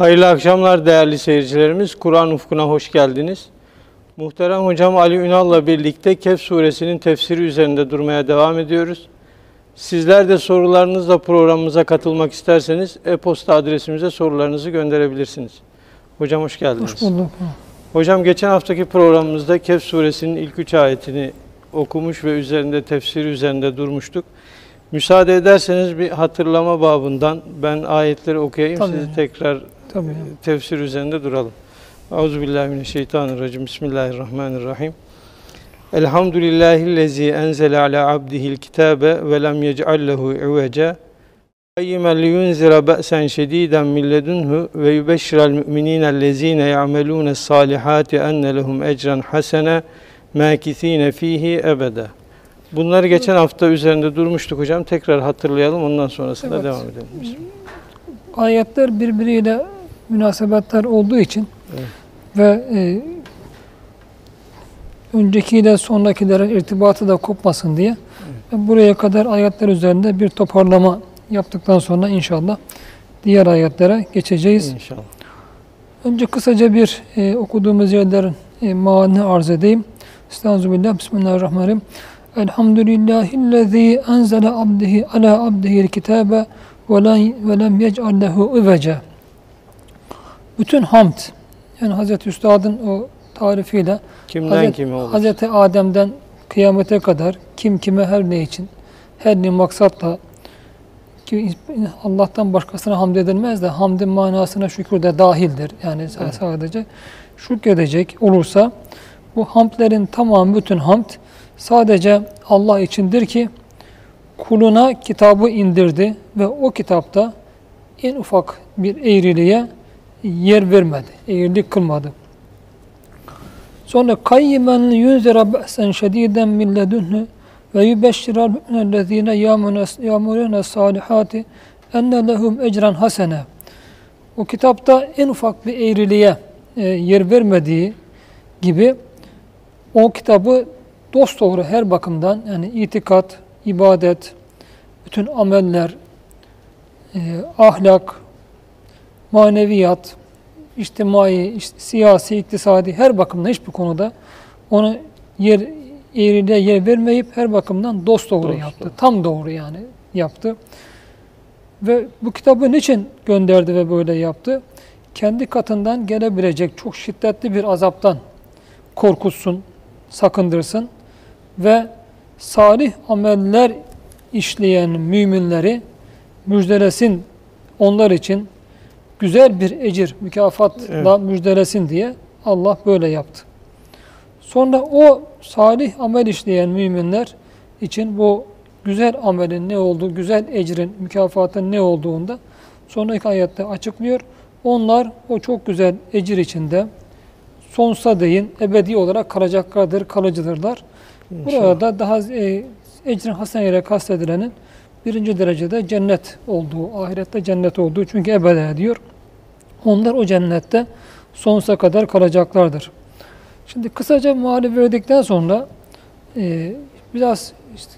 Hayırlı akşamlar değerli seyircilerimiz. Kur'an ufkuna hoş geldiniz. Muhterem hocam Ali Ünal'la birlikte Kehf suresinin tefsiri üzerinde durmaya devam ediyoruz. Sizler de sorularınızla programımıza katılmak isterseniz e-posta adresimize sorularınızı gönderebilirsiniz. Hocam hoş geldiniz. Hoş bulduk. Hocam geçen haftaki programımızda Kehf suresinin ilk üç ayetini okumuş ve üzerinde tefsiri üzerinde durmuştuk. Müsaade ederseniz bir hatırlama babından ben ayetleri okuyayım. Tabii. Sizi tekrar Tabii. tefsir üzerinde duralım. Euzubillahimineşşeytanirracim. Bismillahirrahmanirrahim. Elhamdülillahillezî enzele ala abdihil kitabe ve lem yec'al lehu iveca. Qayyimen liyunzira ba'sen şedîden min ledunhu ve yubeşşirel müminînellezîne ya'melûnes salihâti enne lehum ecran hasene mâkithîne fîhî ebede. Bunları geçen hafta üzerinde durmuştuk hocam. Tekrar hatırlayalım. Ondan sonrasında Evet. devam edelim. Ayetler birbiriyle münasebetler olduğu için Evet. ve e, öncekiyle sonrakilerin irtibatı da kopmasın diye ve buraya kadar ayetler üzerinde bir toparlama yaptıktan sonra inşallah diğer ayetlere geçeceğiz. İnşallah. Önce kısaca bir e, okuduğumuz yerlerin e, maani arz edeyim. Estağfirullah. Bismillahirrahmanirrahim. Elhamdülillahillezî enzele abdihi ala abdihil kitabe ve lem- yec'al lehu ivece. Bütün hamd, yani Hazreti Üstad'ın o tarifiyle Kimden Hazreti, kime olur? Hazreti Adem'den kıyamete kadar kim kime her ne için, her ne maksatla ki Allah'tan başkasına hamd edilmez de hamdin manasına şükür de dahildir. Yani Evet. sadece şükredecek olursa bu hamdlerin tamamı bütün hamd sadece Allah içindir ki kuluna kitabı indirdi ve o kitapta en ufak bir eğriliğe yer vermedi, eğrilik kılmadı. Sonra kayyimen yunzira ba'sen şediden min ledunhu ve yubeşşiral mü'minellezine yamurune salihati enne lehum ecran hasene. O kitapta en ufak bir eğriliğe e, yer vermediği gibi o kitabı dosdoğru her bakımdan yani itikat, ibadet, bütün ameller, e, ahlak, maneviyat, içtimai, işte siyasi, iktisadi her bakımdan hiçbir konuda onu yer eğriliğe yer vermeyip her bakımdan dost doğru Dost yaptı. doğru. Tam doğru yani yaptı. Ve bu kitabı niçin gönderdi ve böyle yaptı? Kendi katından gelebilecek çok şiddetli bir azaptan korkutsun, sakındırsın ve salih ameller işleyen müminleri müjdelesin onlar için güzel bir ecir, mükafatla Evet. müjdelesin diye Allah böyle yaptı. Sonra o salih amel işleyen müminler için bu güzel amelin ne olduğu, güzel ecrin, mükafatın ne olduğunda sonraki ayette açıklıyor. Onlar o çok güzel ecir içinde sonsuza değin ebedi olarak kalacaklardır, kalıcıdırlar. Burada da daha e, ecrin hasen ile kastedilenin birinci derecede cennet olduğu, ahirette cennet olduğu çünkü ebede diyor. Onlar o cennette sonsuza kadar kalacaklardır. Şimdi kısaca muhalif verdikten sonra e, biraz işte,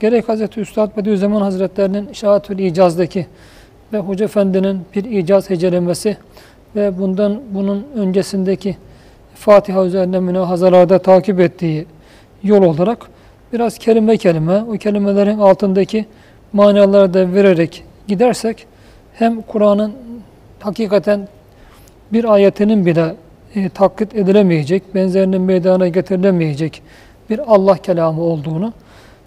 gerek Hazreti Üstad Bediüzzaman Hazretlerinin Şahatül İcaz'daki ve Hoca Efendi'nin bir icaz hecelemesi ve bundan bunun öncesindeki Fatiha üzerine münahazalarda takip ettiği yol olarak biraz kelime kelime o kelimelerin altındaki manaları da vererek gidersek hem Kur'an'ın hakikaten bir ayetinin bile e, taklit edilemeyecek, benzerinin meydana getirilemeyecek bir Allah kelamı olduğunu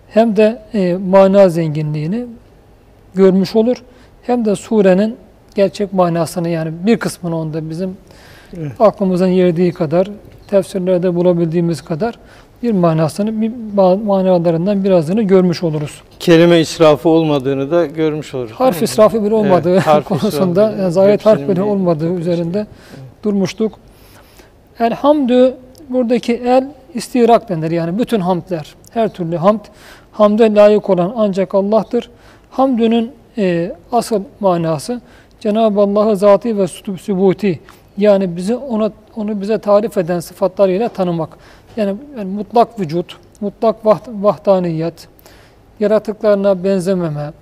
hem de e, mana zenginliğini görmüş olur hem de surenin gerçek manasını yani bir kısmını onda bizim Evet. aklımızın yerdiği kadar tefsirlerde bulabildiğimiz kadar bir manasını bir manalarından birazını görmüş oluruz. kelime israfı olmadığını da görmüş oluruz. Harf israfı bile olmadığı Evet, harf konusunda israfı, yani zayet harf bir- olmadığı üzerinde şey. durmuştuk. Elhamdü buradaki el istirak denir yani bütün hamdler, her türlü hamd hamde layık olan ancak Allah'tır. Hamdünün e, asıl manası Cenab-ı Allah'ı zatî ve sübuti yani bizi ona onu bize tarif eden sıfatlarıyla tanımak. Yani, yani mutlak vücut, mutlak vaht, vahdaniyet, yaratıklarına benzememe,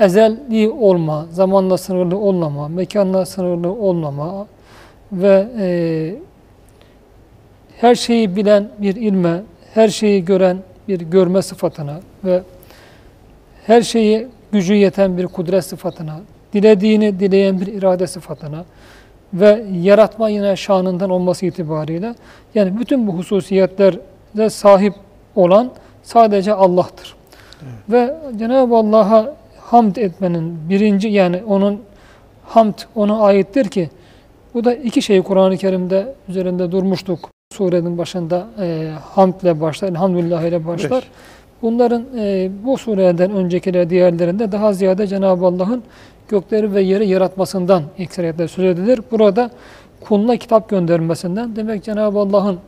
ezelli olma, zamanla sınırlı olmama, mekanla sınırlı olmama ve e, her şeyi bilen bir ilme, her şeyi gören bir görme sıfatına ve her şeyi gücü yeten bir kudret sıfatına, dilediğini dileyen bir irade sıfatına ve yaratma yine şanından olması itibariyle yani bütün bu hususiyetlere sahip olan sadece Allah'tır. Evet. Ve Cenab-ı Allah'a hamd etmenin birinci yani onun hamd ona aittir ki bu da iki şey Kur'an-ı Kerim'de üzerinde durmuştuk. Surenin başında e, hamdle başlar, elhamdülillah ile başlar. Evet. Bunların e, bu sureden öncekiler diğerlerinde daha ziyade Cenab-ı Allah'ın gökleri ve yeri yaratmasından ekseriyetle söz edilir. Burada kuluna kitap göndermesinden demek Cenab-ı Allah'ın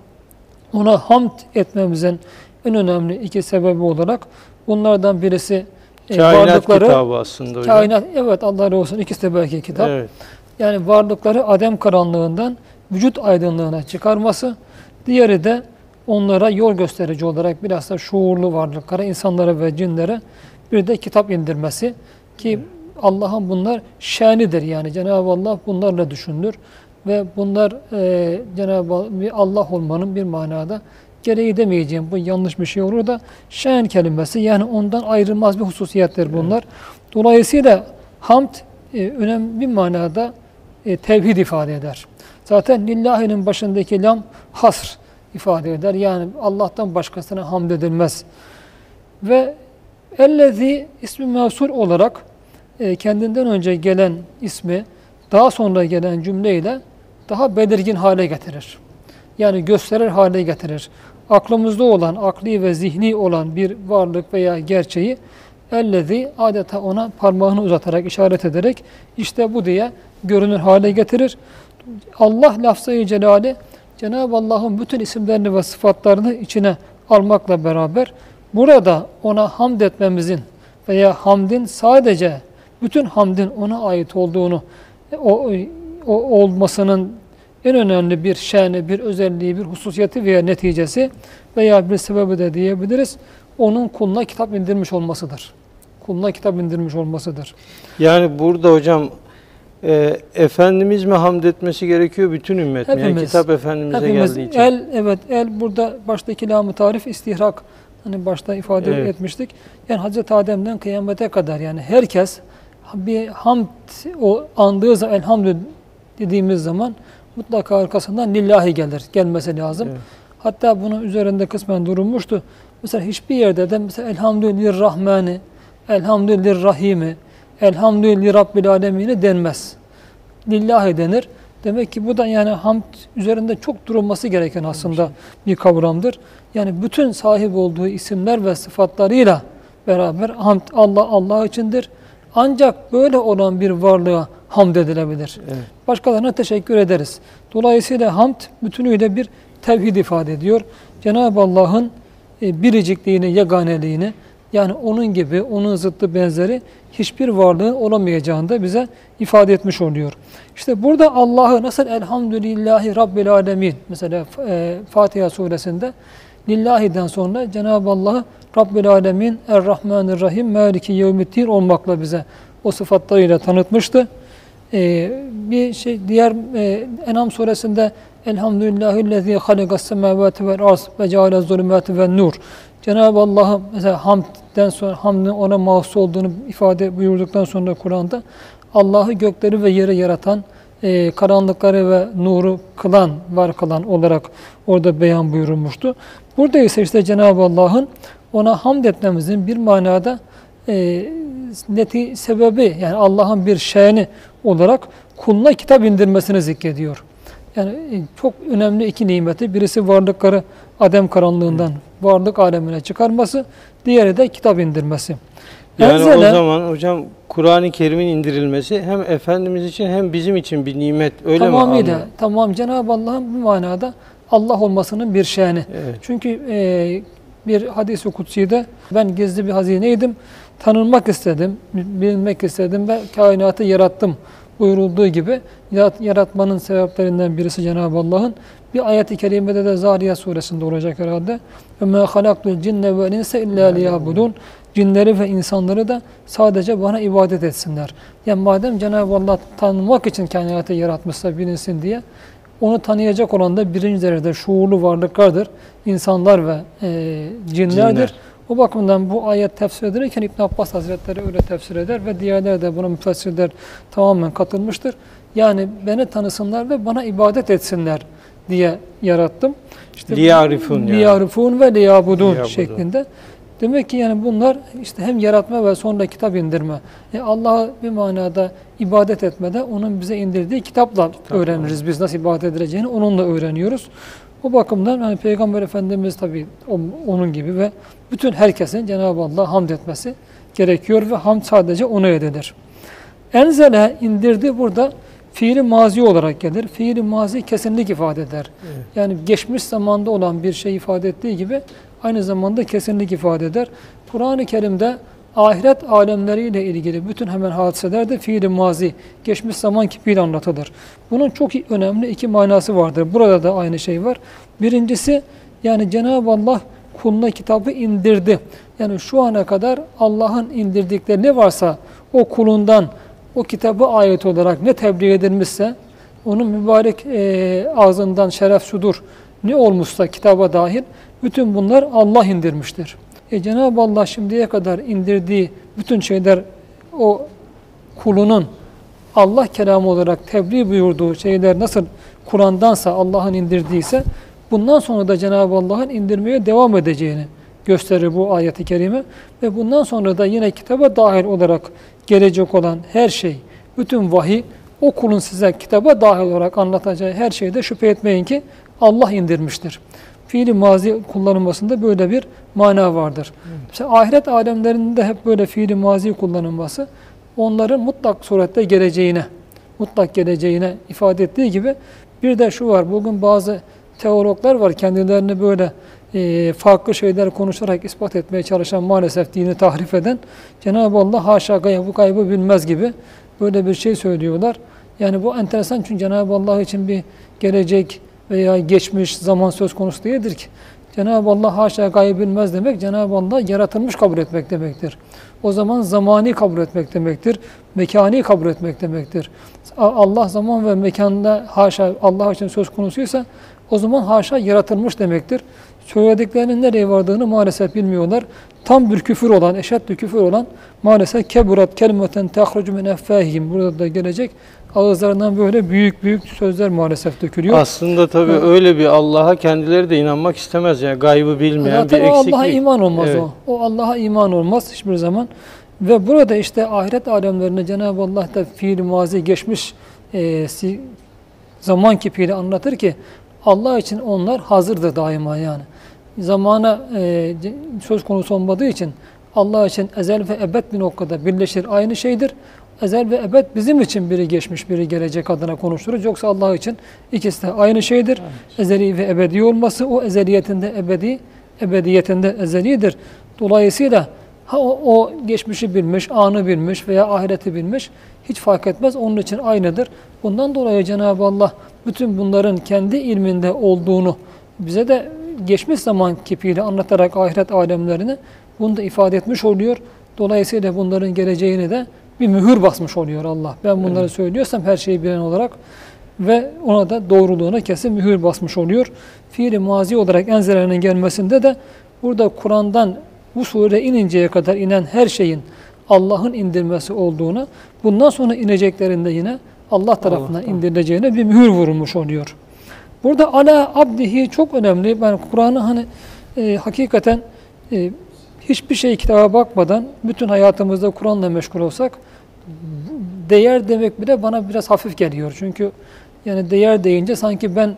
ona hamd etmemizin en önemli iki sebebi olarak bunlardan birisi e, kainat varlıkları, kitabı aslında hocam. Kainat, evet Allah razı olsun ikisi de belki kitap. Evet. Yani varlıkları adem karanlığından vücut aydınlığına çıkarması, diğeri de onlara yol gösterici olarak bilhassa şuurlu varlıklara, insanlara ve cinlere bir de kitap indirmesi ki Allah'ın bunlar şanidir yani Cenab-ı Allah bunlarla düşünür ve bunlar e, Cenab-ı Allah olmanın bir manada gereği demeyeceğim bu yanlış bir şey olur da şen kelimesi yani ondan ayrılmaz bir hususiyettir bunlar. Dolayısıyla hamd e, önemli bir manada e, tevhid ifade eder. Zaten lillahinin başındaki lam hasr ifade eder. Yani Allah'tan başkasına hamd edilmez. Ve ellezi ismi mevsul olarak e, kendinden önce gelen ismi daha sonra gelen cümleyle daha belirgin hale getirir. Yani gösterir hale getirir. Aklımızda olan, akli ve zihni olan bir varlık veya gerçeği ellezi adeta ona parmağını uzatarak, işaret ederek işte bu diye görünür hale getirir. Allah lafzayı celali Cenab-ı Allah'ın bütün isimlerini ve sıfatlarını içine almakla beraber burada ona hamd etmemizin veya hamdin sadece bütün hamdin ona ait olduğunu o, o olmasının en önemli bir şeni, bir özelliği, bir hususiyeti veya neticesi veya bir sebebi de diyebiliriz. Onun kuluna kitap indirmiş olmasıdır. Kuluna kitap indirmiş olmasıdır. Yani burada hocam e, Efendimiz mi hamd etmesi gerekiyor bütün ümmet mi? Yani kitap Efendimiz'e hepimiz, geldiği için. El, evet el burada baştaki lamı tarif istihrak hani başta ifade evet. etmiştik. Yani Hazreti Adem'den kıyamete kadar yani herkes bir hamd o andığı zaman elhamdülillah dediğimiz zaman mutlaka arkasından lillahi gelir. Gelmesi lazım. Evet. Hatta bunun üzerinde kısmen durulmuştu. Mesela hiçbir yerde de mesela elhamdülillah rahmani, elhamdülillah rahimi, elhamdülillah rabbil alemini denmez. Lillahi denir. Demek ki bu da yani hamd üzerinde çok durulması gereken aslında bir kavramdır. Yani bütün sahip olduğu isimler ve sıfatlarıyla beraber hamd Allah Allah içindir. Ancak böyle olan bir varlığa hamd edilebilir. Evet. Başkalarına teşekkür ederiz. Dolayısıyla hamd bütünüyle bir tevhid ifade ediyor. Cenab-ı Allah'ın e, biricikliğini, yeganeliğini yani onun gibi, onun zıttı benzeri hiçbir varlığın olamayacağını da bize ifade etmiş oluyor. İşte burada Allah'ı nasıl elhamdülillahi rabbil alemin mesela e, Fatiha suresinde lillahi'den sonra Cenab-ı Allah'ı Rabbil alemin er-Rahmanir-Rahim maliki yevmiddin olmakla bize o sıfatlarıyla tanıtmıştı. Ee, bir şey diğer e, Enam suresinde Elhamdülillahillezî halegas semâvâti vel arz ve ceale zulümâti ve nur. Cenab-ı Allah'a mesela hamdden sonra hamdın ona mahsus olduğunu ifade buyurduktan sonra Kur'an'da Allah'ı gökleri ve yeri yaratan, e, karanlıkları ve nuru kılan, var kılan olarak orada beyan buyurulmuştu. Burada ise işte Cenab-ı Allah'ın ona hamd etmemizin bir manada e, neti sebebi yani Allah'ın bir şeyini olarak kuluna kitap indirmesini zikrediyor. Yani e, çok önemli iki nimeti. Birisi varlıkları Adem karanlığından varlık alemine çıkarması, diğeri de kitap indirmesi. Yani Enzele, o zaman hocam Kur'an-ı Kerim'in indirilmesi hem Efendimiz için hem bizim için bir nimet. Öyle tamamıyla, mi? Tamam Cenab-ı Allah'ın bir manada Allah olmasının bir şeyini. Evet. Çünkü e, bir hadis-i kutsi'de ben gizli bir hazineydim. Tanınmak istedim, bilmek istedim ve kainatı yarattım buyurulduğu gibi yaratmanın sebeplerinden birisi Cenab-ı Allah'ın bir ayet-i kerimede de Zariyat suresinde olacak herhalde. وَمَا خَلَقْتُ الْجِنَّ وَالْاِنْسَ اِلَّا لِيَعْبُدُونَ cinleri ve insanları da sadece bana ibadet etsinler. Yani madem Cenab-ı Allah tanımak için kainatı yaratmışsa bilinsin diye onu tanıyacak olan da birinci derecede şuurlu varlıklardır. İnsanlar ve e, cinlerdir. Cinler. O bakımdan bu ayet tefsir edilirken İbn Abbas Hazretleri öyle tefsir eder ve diğerleri de buna müfessirler tamamen katılmıştır. Yani beni tanısınlar ve bana ibadet etsinler diye yarattım. İşte liyarifun yani. Liyarifun ve liyabudun şeklinde. Demek ki yani bunlar işte hem yaratma ve sonra kitap indirme. E Allah'a bir manada ibadet etmede onun bize indirdiği kitapla Kitap öğreniriz. Biz nasıl ibadet edileceğini onunla öğreniyoruz. O bakımdan hani Peygamber Efendimiz tabi onun gibi ve bütün herkesin Cenab-ı Allah'a hamd etmesi gerekiyor ve hamd sadece ona edilir. Enzele indirdi burada fiili mazi olarak gelir. Fiili mazi kesinlik ifade eder. Evet. Yani geçmiş zamanda olan bir şey ifade ettiği gibi aynı zamanda kesinlik ifade eder. Kur'an-ı Kerim'de ahiret alemleriyle ilgili bütün hemen hadiseler de fiil mazi, geçmiş zaman kipiyle anlatılır. Bunun çok önemli iki manası vardır. Burada da aynı şey var. Birincisi yani Cenab-ı Allah kuluna kitabı indirdi. Yani şu ana kadar Allah'ın indirdikleri ne varsa o kulundan o kitabı ayet olarak ne tebliğ edilmişse onun mübarek e, ağzından şeref sudur ne olmuşsa kitaba dahil bütün bunlar Allah indirmiştir. E Cenab-ı Allah şimdiye kadar indirdiği bütün şeyler o kulunun Allah kelamı olarak tebliğ buyurduğu şeyler nasıl Kur'an'dansa Allah'ın indirdiyse bundan sonra da Cenab-ı Allah'ın indirmeye devam edeceğini gösterir bu ayeti kerime ve bundan sonra da yine kitaba dahil olarak gelecek olan her şey, bütün vahiy o kulun size kitaba dahil olarak anlatacağı her şeyde şüphe etmeyin ki Allah indirmiştir fiili mazi kullanılmasında böyle bir mana vardır. Evet. Mesela ahiret alemlerinde hep böyle fiili mazi kullanılması onların mutlak surette geleceğine, mutlak geleceğine ifade ettiği gibi bir de şu var. Bugün bazı teologlar var kendilerini böyle e, farklı şeyler konuşarak ispat etmeye çalışan maalesef dini tahrif eden Cenab-ı Allah haşa gaybı kaybı bilmez gibi böyle bir şey söylüyorlar. Yani bu enteresan çünkü Cenab-ı Allah için bir gelecek, veya geçmiş zaman söz konusu değildir ki. Cenab-ı Allah haşa gayb bilmez demek, Cenab-ı Allah yaratılmış kabul etmek demektir. O zaman zamani kabul etmek demektir, mekani kabul etmek demektir. Allah zaman ve mekanda haşa Allah için söz konusuysa o zaman haşa yaratılmış demektir. Söylediklerinin nereye vardığını maalesef bilmiyorlar. Tam bir küfür olan, eşeddü küfür olan maalesef keburat kelimeten tehrucu min effahihim burada da gelecek ağızlarından böyle büyük büyük sözler maalesef dökülüyor. Aslında tabii evet. öyle bir Allah'a kendileri de inanmak istemez. Yani gaybı bilmeyen Zaten bir eksiklik. Allah'a iman olmaz evet. o. O Allah'a iman olmaz hiçbir zaman. Ve burada işte ahiret alemlerine Cenab-ı Allah da fiil mazi geçmiş e, zaman kipiyle anlatır ki Allah için onlar hazırdır daima yani. Zamana e, söz konusu olmadığı için Allah için ezel ve ebed bir noktada birleşir aynı şeydir ezel ve ebed bizim için biri geçmiş, biri gelecek adına konuşturur. Yoksa Allah için ikisi de aynı şeydir. Evet. Ezeli ve ebedi olması o ezeliyetinde ebedi, ebediyetinde ezelidir. Dolayısıyla ha o, o geçmişi bilmiş, anı bilmiş veya ahireti bilmiş hiç fark etmez. Onun için aynıdır. Bundan dolayı Cenab-ı Allah bütün bunların kendi ilminde olduğunu bize de geçmiş zaman kipiyle anlatarak ahiret alemlerini bunu da ifade etmiş oluyor. Dolayısıyla bunların geleceğini de bir mühür basmış oluyor Allah. Ben bunları evet. söylüyorsam her şeyi bilen olarak ve ona da doğruluğuna kesin mühür basmış oluyor. Fiili mazi olarak enzelerinin gelmesinde de burada Kur'an'dan bu sure ininceye kadar inen her şeyin Allah'ın indirmesi olduğunu, bundan sonra ineceklerinde yine Allah tarafından Allah'tan. indirileceğine bir mühür vurulmuş oluyor. Burada ala abdihi çok önemli. Ben Kur'an'ı hani e, hakikaten e, hiçbir şey kitaba bakmadan bütün hayatımızda Kur'an'la meşgul olsak değer demek bile bana biraz hafif geliyor. Çünkü yani değer deyince sanki ben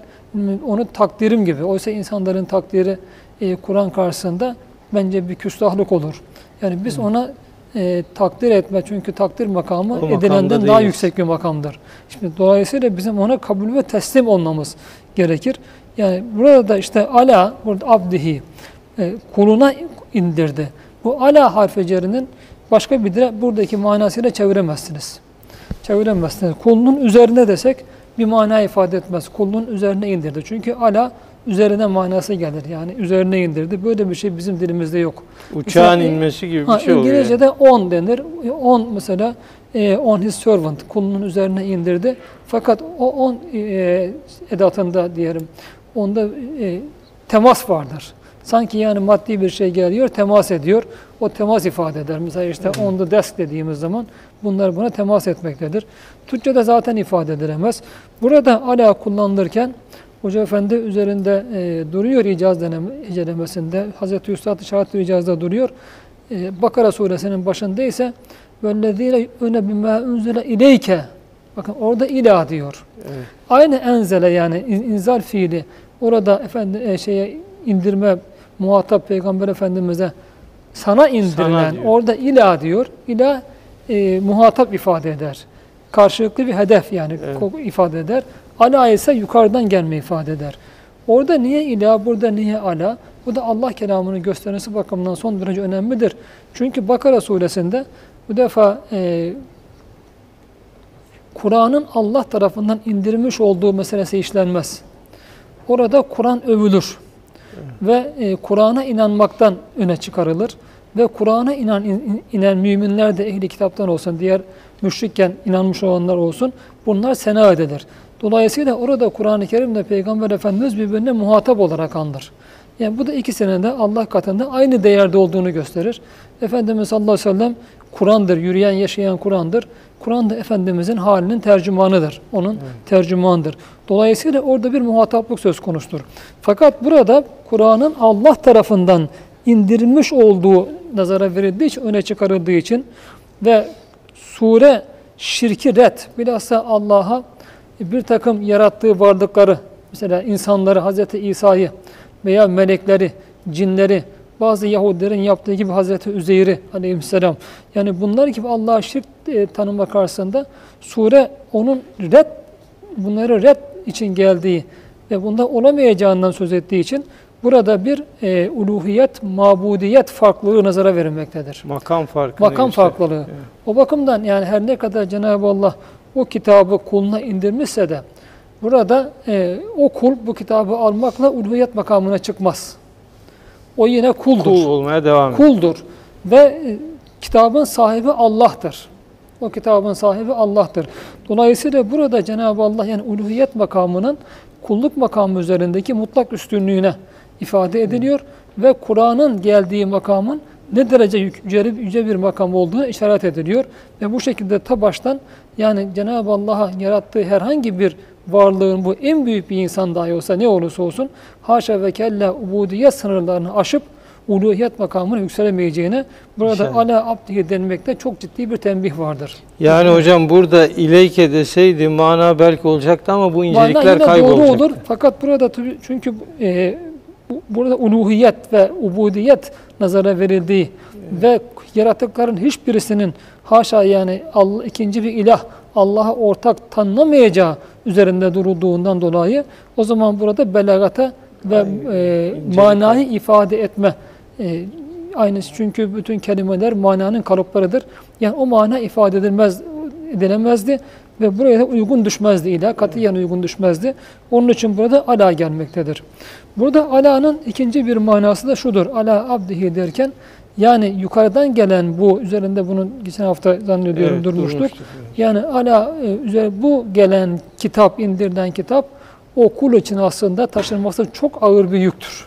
onu takdirim gibi. Oysa insanların takdiri e, Kur'an karşısında bence bir küstahlık olur. Yani biz ona e, takdir etme çünkü takdir makamı o edilenden daha yüksek bir makamdır. Şimdi dolayısıyla bizim ona kabul ve teslim olmamız gerekir. Yani burada da işte ala burada abdihi e, kuluna indirdi. Bu ala harfi cerinin başka bir de buradaki manasıyla çeviremezsiniz. Çeviremezsiniz. Kulunun üzerine desek bir mana ifade etmez. Kulunun üzerine indirdi. Çünkü ala üzerine manası gelir. Yani üzerine indirdi. Böyle bir şey bizim dilimizde yok. Uçağın Mesela, inmesi gibi bir Ha, şey oluyor. yani. İngilizce'de on denir. On mesela e, on his servant kulunun üzerine indirdi. Fakat o on e, edatında diyelim onda e, temas vardır. Sanki yani maddi bir şey geliyor, temas ediyor. O temas ifade eder. Mesela işte on the desk dediğimiz zaman bunlar buna temas etmektedir. Türkçe'de zaten ifade edilemez. Burada ala kullanılırken Hoca Efendi üzerinde e, duruyor icaz deneme, incelemesinde. Hazreti Üstad Şahat icazda duruyor. E, Bakara suresinin başında ise وَالَّذ۪ينَ يُؤْنَ بِمَا اُنْزِلَ اِلَيْكَ Bakın orada ilah diyor. Evet. Aynı enzele yani in- inzal fiili orada efendi e, şeye indirme muhatap peygamber efendimize sana indirilen diyor. orada ilah diyor. İlah e, muhatap ifade eder. Karşılıklı bir hedef yani Evet. ko- ifade eder. Ala ise yukarıdan gelme ifade eder. Orada niye ilah, burada niye ala? Bu da Allah kelamını göstermesi bakımından son derece önemlidir. Çünkü Bakara suresinde bu defa e, Kur'an'ın Allah tarafından indirmiş olduğu meselesi işlenmez. Orada Kur'an övülür ve e, Kur'an'a inanmaktan öne çıkarılır ve Kur'an'a inan, in- inen müminler de ehli kitaptan olsun, diğer müşrikken inanmış olanlar olsun, bunlar sena edilir. Dolayısıyla orada Kur'an-ı Kerim'de Peygamber Efendimiz birbirine muhatap olarak andır. Yani bu da ikisinin de Allah katında aynı değerde olduğunu gösterir. Efendimiz sallallahu aleyhi ve sellem Kur'an'dır, yürüyen, yaşayan Kur'an'dır. Kur'an da Efendimizin halinin tercümanıdır. Onun tercümanıdır. Dolayısıyla orada bir muhataplık söz konusudur. Fakat burada Kur'an'ın Allah tarafından indirilmiş olduğu nazara verildiği için, öne çıkarıldığı için ve sure şirki red, bilhassa Allah'a bir takım yarattığı varlıkları, mesela insanları, Hz. İsa'yı veya melekleri, cinleri, bazı Yahudilerin yaptığı gibi Hazreti Üzeyr'i aleyhisselam. Yani bunlar gibi Allah'a şirk e, tanıma karşısında sure onun red, bunları red için geldiği ve bunda olamayacağından söz ettiği için burada bir e, uluhiyet, mabudiyet farklılığı nazara verilmektedir. Makam farkı. Makam farklılığı. O bakımdan yani her ne kadar Cenab-ı Allah o kitabı kuluna indirmişse de burada e, o kul bu kitabı almakla uluhiyet makamına çıkmaz. O yine kuldur. Kul olmaya devam ediyor. Kuldur. Ve e, kitabın sahibi Allah'tır. O kitabın sahibi Allah'tır. Dolayısıyla burada Cenab-ı Allah yani uluhiyet makamının kulluk makamı üzerindeki mutlak üstünlüğüne ifade ediliyor ve Kur'an'ın geldiği makamın ne derece yüce, yüce bir makam olduğunu işaret ediliyor. Ve bu şekilde ta baştan yani Cenab-ı Allah'a yarattığı herhangi bir varlığın bu en büyük bir insan dahi olsa ne olursa olsun haşa ve kella ubudiyet sınırlarını aşıp uluhiyet makamına yükselemeyeceğine burada İnşallah. ala abdihi denmekte çok ciddi bir tembih vardır. Yani hocam burada ileyke deseydi mana belki olacaktı ama bu incelikler yine doğru kaybolacaktı. olur fakat burada tabii çünkü e, bu- burada uluhiyet ve ubudiyet nazara verildiği ve yaratıkların hiçbirisinin haşa yani Allah, ikinci bir ilah Allah'a ortak tanınamayacağı üzerinde durulduğundan dolayı o zaman burada belagata ve e, incelik manayı ifade etme e, aynısı çünkü bütün kelimeler mananın kalıplarıdır. Yani o mana ifade edilmez edilemezdi ve buraya da uygun düşmezdi ilah, katiyen uygun düşmezdi. Onun için burada ala gelmektedir. Burada ala'nın ikinci bir manası da şudur. Ala abdihi derken yani yukarıdan gelen bu üzerinde bunun geçen hafta zannediyorum Evet, durmuştuk. durmuştuk, evet. Yani ala e, üzeri bu gelen kitap, indirilen kitap o kul için aslında taşınması çok ağır bir yüktür.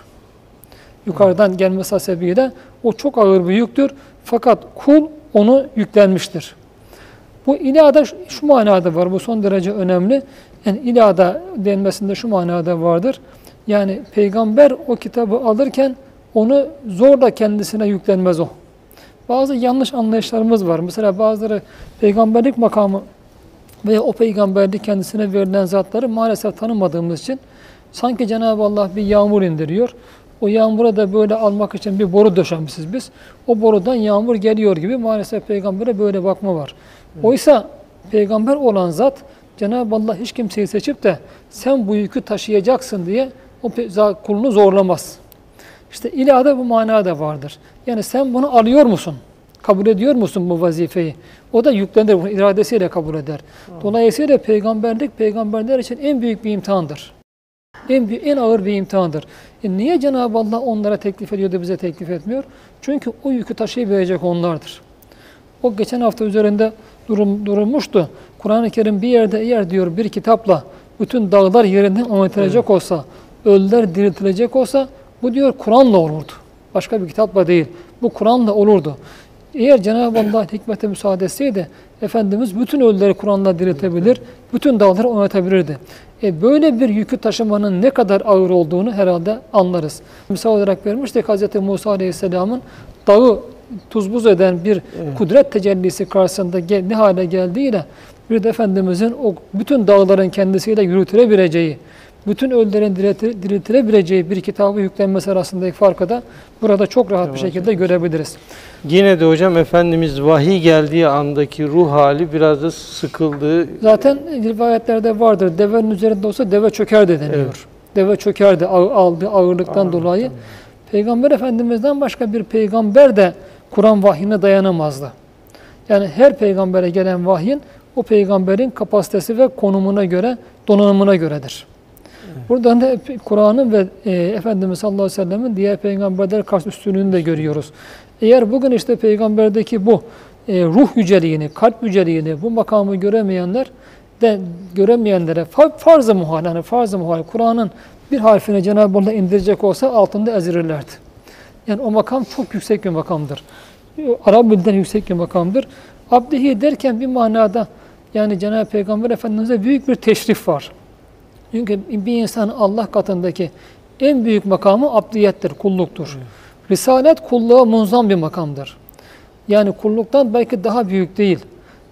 Yukarıdan gelmesi hasebiyle o çok ağır bir yüktür. Fakat kul onu yüklenmiştir. Bu ilada şu manada var. Bu son derece önemli. Yani ilada denmesinde şu manada vardır. Yani peygamber o kitabı alırken onu zorla kendisine yüklenmez o. Bazı yanlış anlayışlarımız var. Mesela bazıları peygamberlik makamı veya o peygamberlik kendisine verilen zatları maalesef tanımadığımız için sanki Cenab-ı Allah bir yağmur indiriyor. O yağmura da böyle almak için bir boru döşemişiz biz. O borudan yağmur geliyor gibi maalesef peygambere böyle bakma var. Oysa peygamber olan zat Cenab-ı Allah hiç kimseyi seçip de sen bu yükü taşıyacaksın diye o kulunu zorlamaz. İşte ilahda bu mana da vardır. Yani sen bunu alıyor musun? Kabul ediyor musun bu vazifeyi? O da yüklenir, bunu iradesiyle kabul eder. Dolayısıyla peygamberlik peygamberler için en büyük bir imtihandır. En, büyük- en ağır bir imtihandır. E niye Cenab-ı Allah onlara teklif ediyor da bize teklif etmiyor? Çünkü o yükü taşıyabilecek onlardır. O geçen hafta üzerinde durum, durulmuştu. Kur'an-ı Kerim bir yerde eğer diyor bir kitapla bütün dağlar yerinden oynatılacak olsa, ölüler diriltilecek olsa bu diyor Kur'an'la olurdu. Başka bir kitapla değil. Bu Kur'an'la olurdu. Eğer Cenab-ı Allah hikmete müsaade etseydi Efendimiz bütün ölüleri Kur'an'la diriltebilir, bütün dağları oynatabilirdi. E böyle bir yükü taşımanın ne kadar ağır olduğunu herhalde anlarız. Misal olarak vermiştik Hz. Musa Aleyhisselam'ın dağı tuz buz eden bir kudret tecellisi karşısında gel- ne hale geldiğiyle bir de Efendimizin o bütün dağların kendisiyle yürütülebileceği, bütün ölülerin dirilti- diriltilebileceği bir kitabı yüklenmesi arasındaki farkı da burada çok rahat bir şekilde görebiliriz. Yine de hocam Efendimiz vahiy geldiği andaki ruh hali biraz da sıkıldığı Zaten rivayetlerde vardır. Devenin üzerinde olsa deve çöker de deniyor. Evet. Deve çökerdi ağ- aldığı ağırlıktan dolayı. Peygamber Efendimiz'den başka bir peygamber de Kur'an vahyine dayanamazdı. Yani her peygambere gelen vahyin o peygamberin kapasitesi ve konumuna göre, donanımına göredir. Buradan da Kur'an'ın ve e, Efendimiz sallallahu aleyhi ve sellemin diğer peygamberler karşı üstünlüğünü de görüyoruz. Eğer bugün işte peygamberdeki bu e, ruh yüceliğini, kalp yüceliğini, bu makamı göremeyenler de göremeyenlere fa- farz-ı muhal, yani farz-ı muhal Kur'an'ın bir harfini Cenab-ı Allah indirecek olsa altında ezirirlerdi. Yani o makam çok yüksek bir makamdır. Arap dilden yüksek bir makamdır. Abdihi derken bir manada yani Cenab-ı Peygamber Efendimiz'e büyük bir teşrif var. Çünkü bir insanın Allah katındaki en büyük makamı abdiyettir, kulluktur. Risalet kulluğa munzam bir makamdır. Yani kulluktan belki daha büyük değil.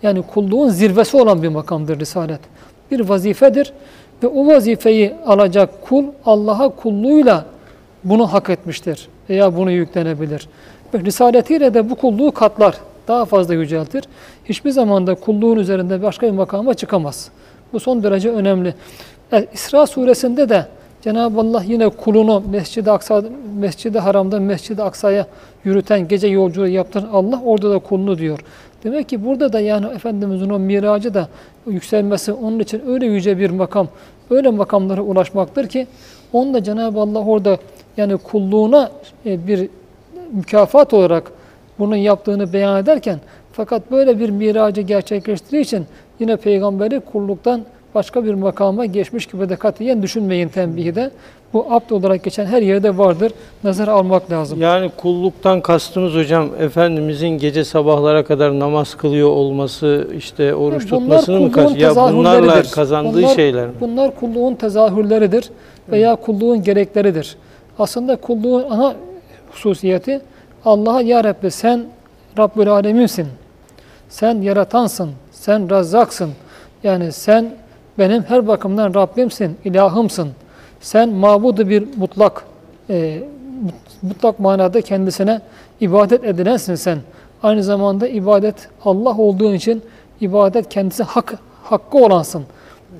Yani kulluğun zirvesi olan bir makamdır risalet. Bir vazifedir ve o vazifeyi alacak kul Allah'a kulluğuyla bunu hak etmiştir veya bunu yüklenebilir. Ve risaletiyle de bu kulluğu katlar, daha fazla yüceltir. Hiçbir zaman da kulluğun üzerinde başka bir makama çıkamaz. Bu son derece önemli. E, İsra suresinde de Cenab-ı Allah yine kulunu Mescid-i Aksa, Mescid-i Haram'dan Mescid-i Aksa'ya yürüten, gece yolculuğu yaptıran Allah orada da kulunu diyor. Demek ki burada da yani Efendimizin o miracı da yükselmesi onun için öyle yüce bir makam, öyle makamlara ulaşmaktır ki onu da Cenab-ı Allah orada yani kulluğuna e, bir mükafat olarak bunun yaptığını beyan ederken fakat böyle bir miracı gerçekleştirdiği için yine peygamberi kulluktan başka bir makama geçmiş gibi de katiyen düşünmeyin tembihi de. Bu abd olarak geçen her yerde vardır. Nazara almak lazım. Yani kulluktan kastımız hocam Efendimizin gece sabahlara kadar namaz kılıyor olması, işte oruç Bunlar tutmasını mı kast? Ya bunlarla kazandığı Bunlar- şeyler mi? Bunlar kulluğun tezahürleridir veya kulluğun gerekleridir. Aslında kulluğun ana hususiyeti Allah'a Ya Rabbi sen Rabbül Aleminsin. Sen yaratansın. Sen razzaksın. Yani sen benim her bakımdan Rabbimsin, ilahımsın. Sen mabudu bir mutlak, e, mutlak manada kendisine ibadet edilensin sen. Aynı zamanda ibadet Allah olduğun için ibadet kendisi hak, hakkı olansın.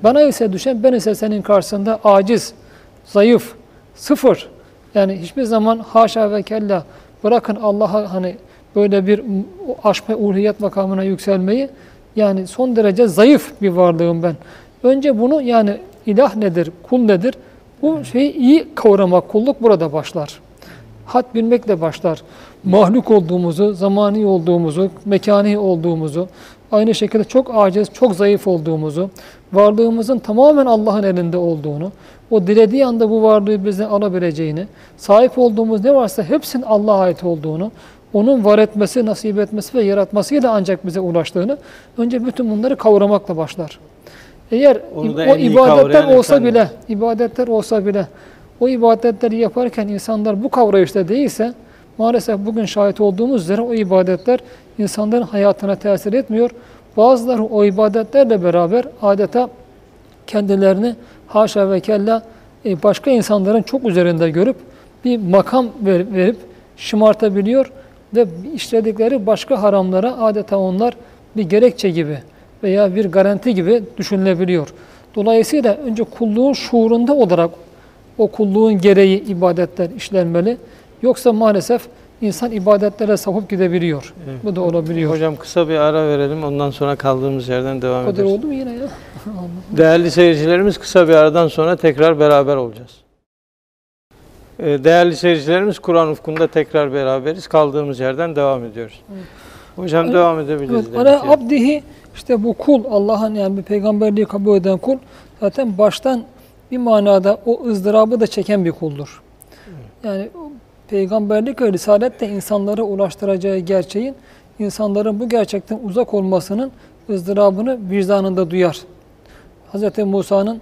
Bana ise düşen ben ise senin karşısında aciz, zayıf, sıfır. Yani hiçbir zaman haşa ve kella bırakın Allah'a hani böyle bir aşk ve ulhiyet makamına yükselmeyi yani son derece zayıf bir varlığım ben. Önce bunu yani ilah nedir, kul nedir? Bu şeyi iyi kavramak, kulluk burada başlar. Had bilmekle başlar. Mahluk olduğumuzu, zamani olduğumuzu, mekani olduğumuzu, aynı şekilde çok aciz, çok zayıf olduğumuzu, varlığımızın tamamen Allah'ın elinde olduğunu, o dilediği anda bu varlığı bizden alabileceğini, sahip olduğumuz ne varsa hepsinin Allah'a ait olduğunu, onun var etmesi, nasip etmesi ve yaratmasıyla ancak bize ulaştığını, önce bütün bunları kavramakla başlar. Eğer Onu da o en iyi ibadetler olsa Efendimiz. bile, ibadetler olsa bile, o ibadetleri yaparken insanlar bu kavrayışta değilse, maalesef bugün şahit olduğumuz üzere o ibadetler insanların hayatına tesir etmiyor. Bazıları o ibadetlerle beraber adeta kendilerini haşa ve kella e, başka insanların çok üzerinde görüp bir makam ver- verip şımartabiliyor ve işledikleri başka haramlara adeta onlar bir gerekçe gibi veya bir garanti gibi düşünülebiliyor. Dolayısıyla önce kulluğun şuurunda olarak o kulluğun gereği ibadetler işlenmeli. Yoksa maalesef insan ibadetlere sapıp gidebiliyor. Evet. Bu da olabiliyor. Hocam kısa bir ara verelim ondan sonra kaldığımız yerden devam O kadar ederiz. oldu mu yine ya? Değerli seyircilerimiz kısa bir aradan sonra tekrar beraber olacağız. Ee, Değerli seyircilerimiz Kur'an ufkunda tekrar beraberiz. Kaldığımız yerden devam ediyoruz. Hocam Evet. devam edebiliriz. Evet, ki. abdihi işte bu kul Allah'ın yani bir peygamberliği kabul eden kul zaten baştan bir manada o ızdırabı da çeken bir kuldur. Yani peygamberlik ve risalet de insanlara ulaştıracağı gerçeğin insanların bu gerçekten uzak olmasının ızdırabını vicdanında duyar. Hz. Musa'nın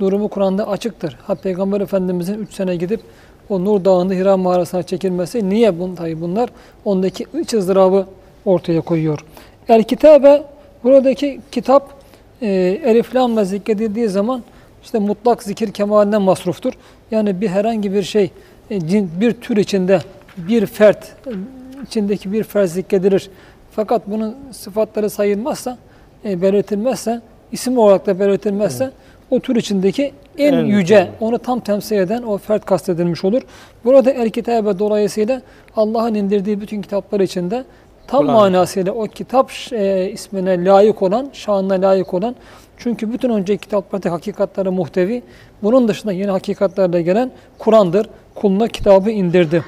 durumu Kur'an'da açıktır. Ha Peygamber Efendimizin 3 sene gidip o Nur Dağı'nda Hira mağarasına çekilmesi niye bun, tabii bunlar? Ondaki iç ızdırabı ortaya koyuyor. El kitabe buradaki kitap e, elif lamla zikredildiği zaman işte mutlak zikir kemalinden masruftur. Yani bir herhangi bir şey e, bir tür içinde bir fert e, içindeki bir fert zikredilir. Fakat bunun sıfatları sayılmazsa, e, belirtilmezse, isim olarak da belirtilmezse o tür içindeki en, En yüce, mükemmel. onu tam temsil eden o fert kastedilmiş olur. Burada el kitabe dolayısıyla Allah'ın indirdiği bütün kitaplar içinde tam manasıyla o kitap e, ismine layık olan, şanına layık olan çünkü bütün önceki kitaplardaki hakikatleri muhtevi, bunun dışında yeni hakikatlerle gelen Kur'an'dır. Kuluna kitabı indirdi.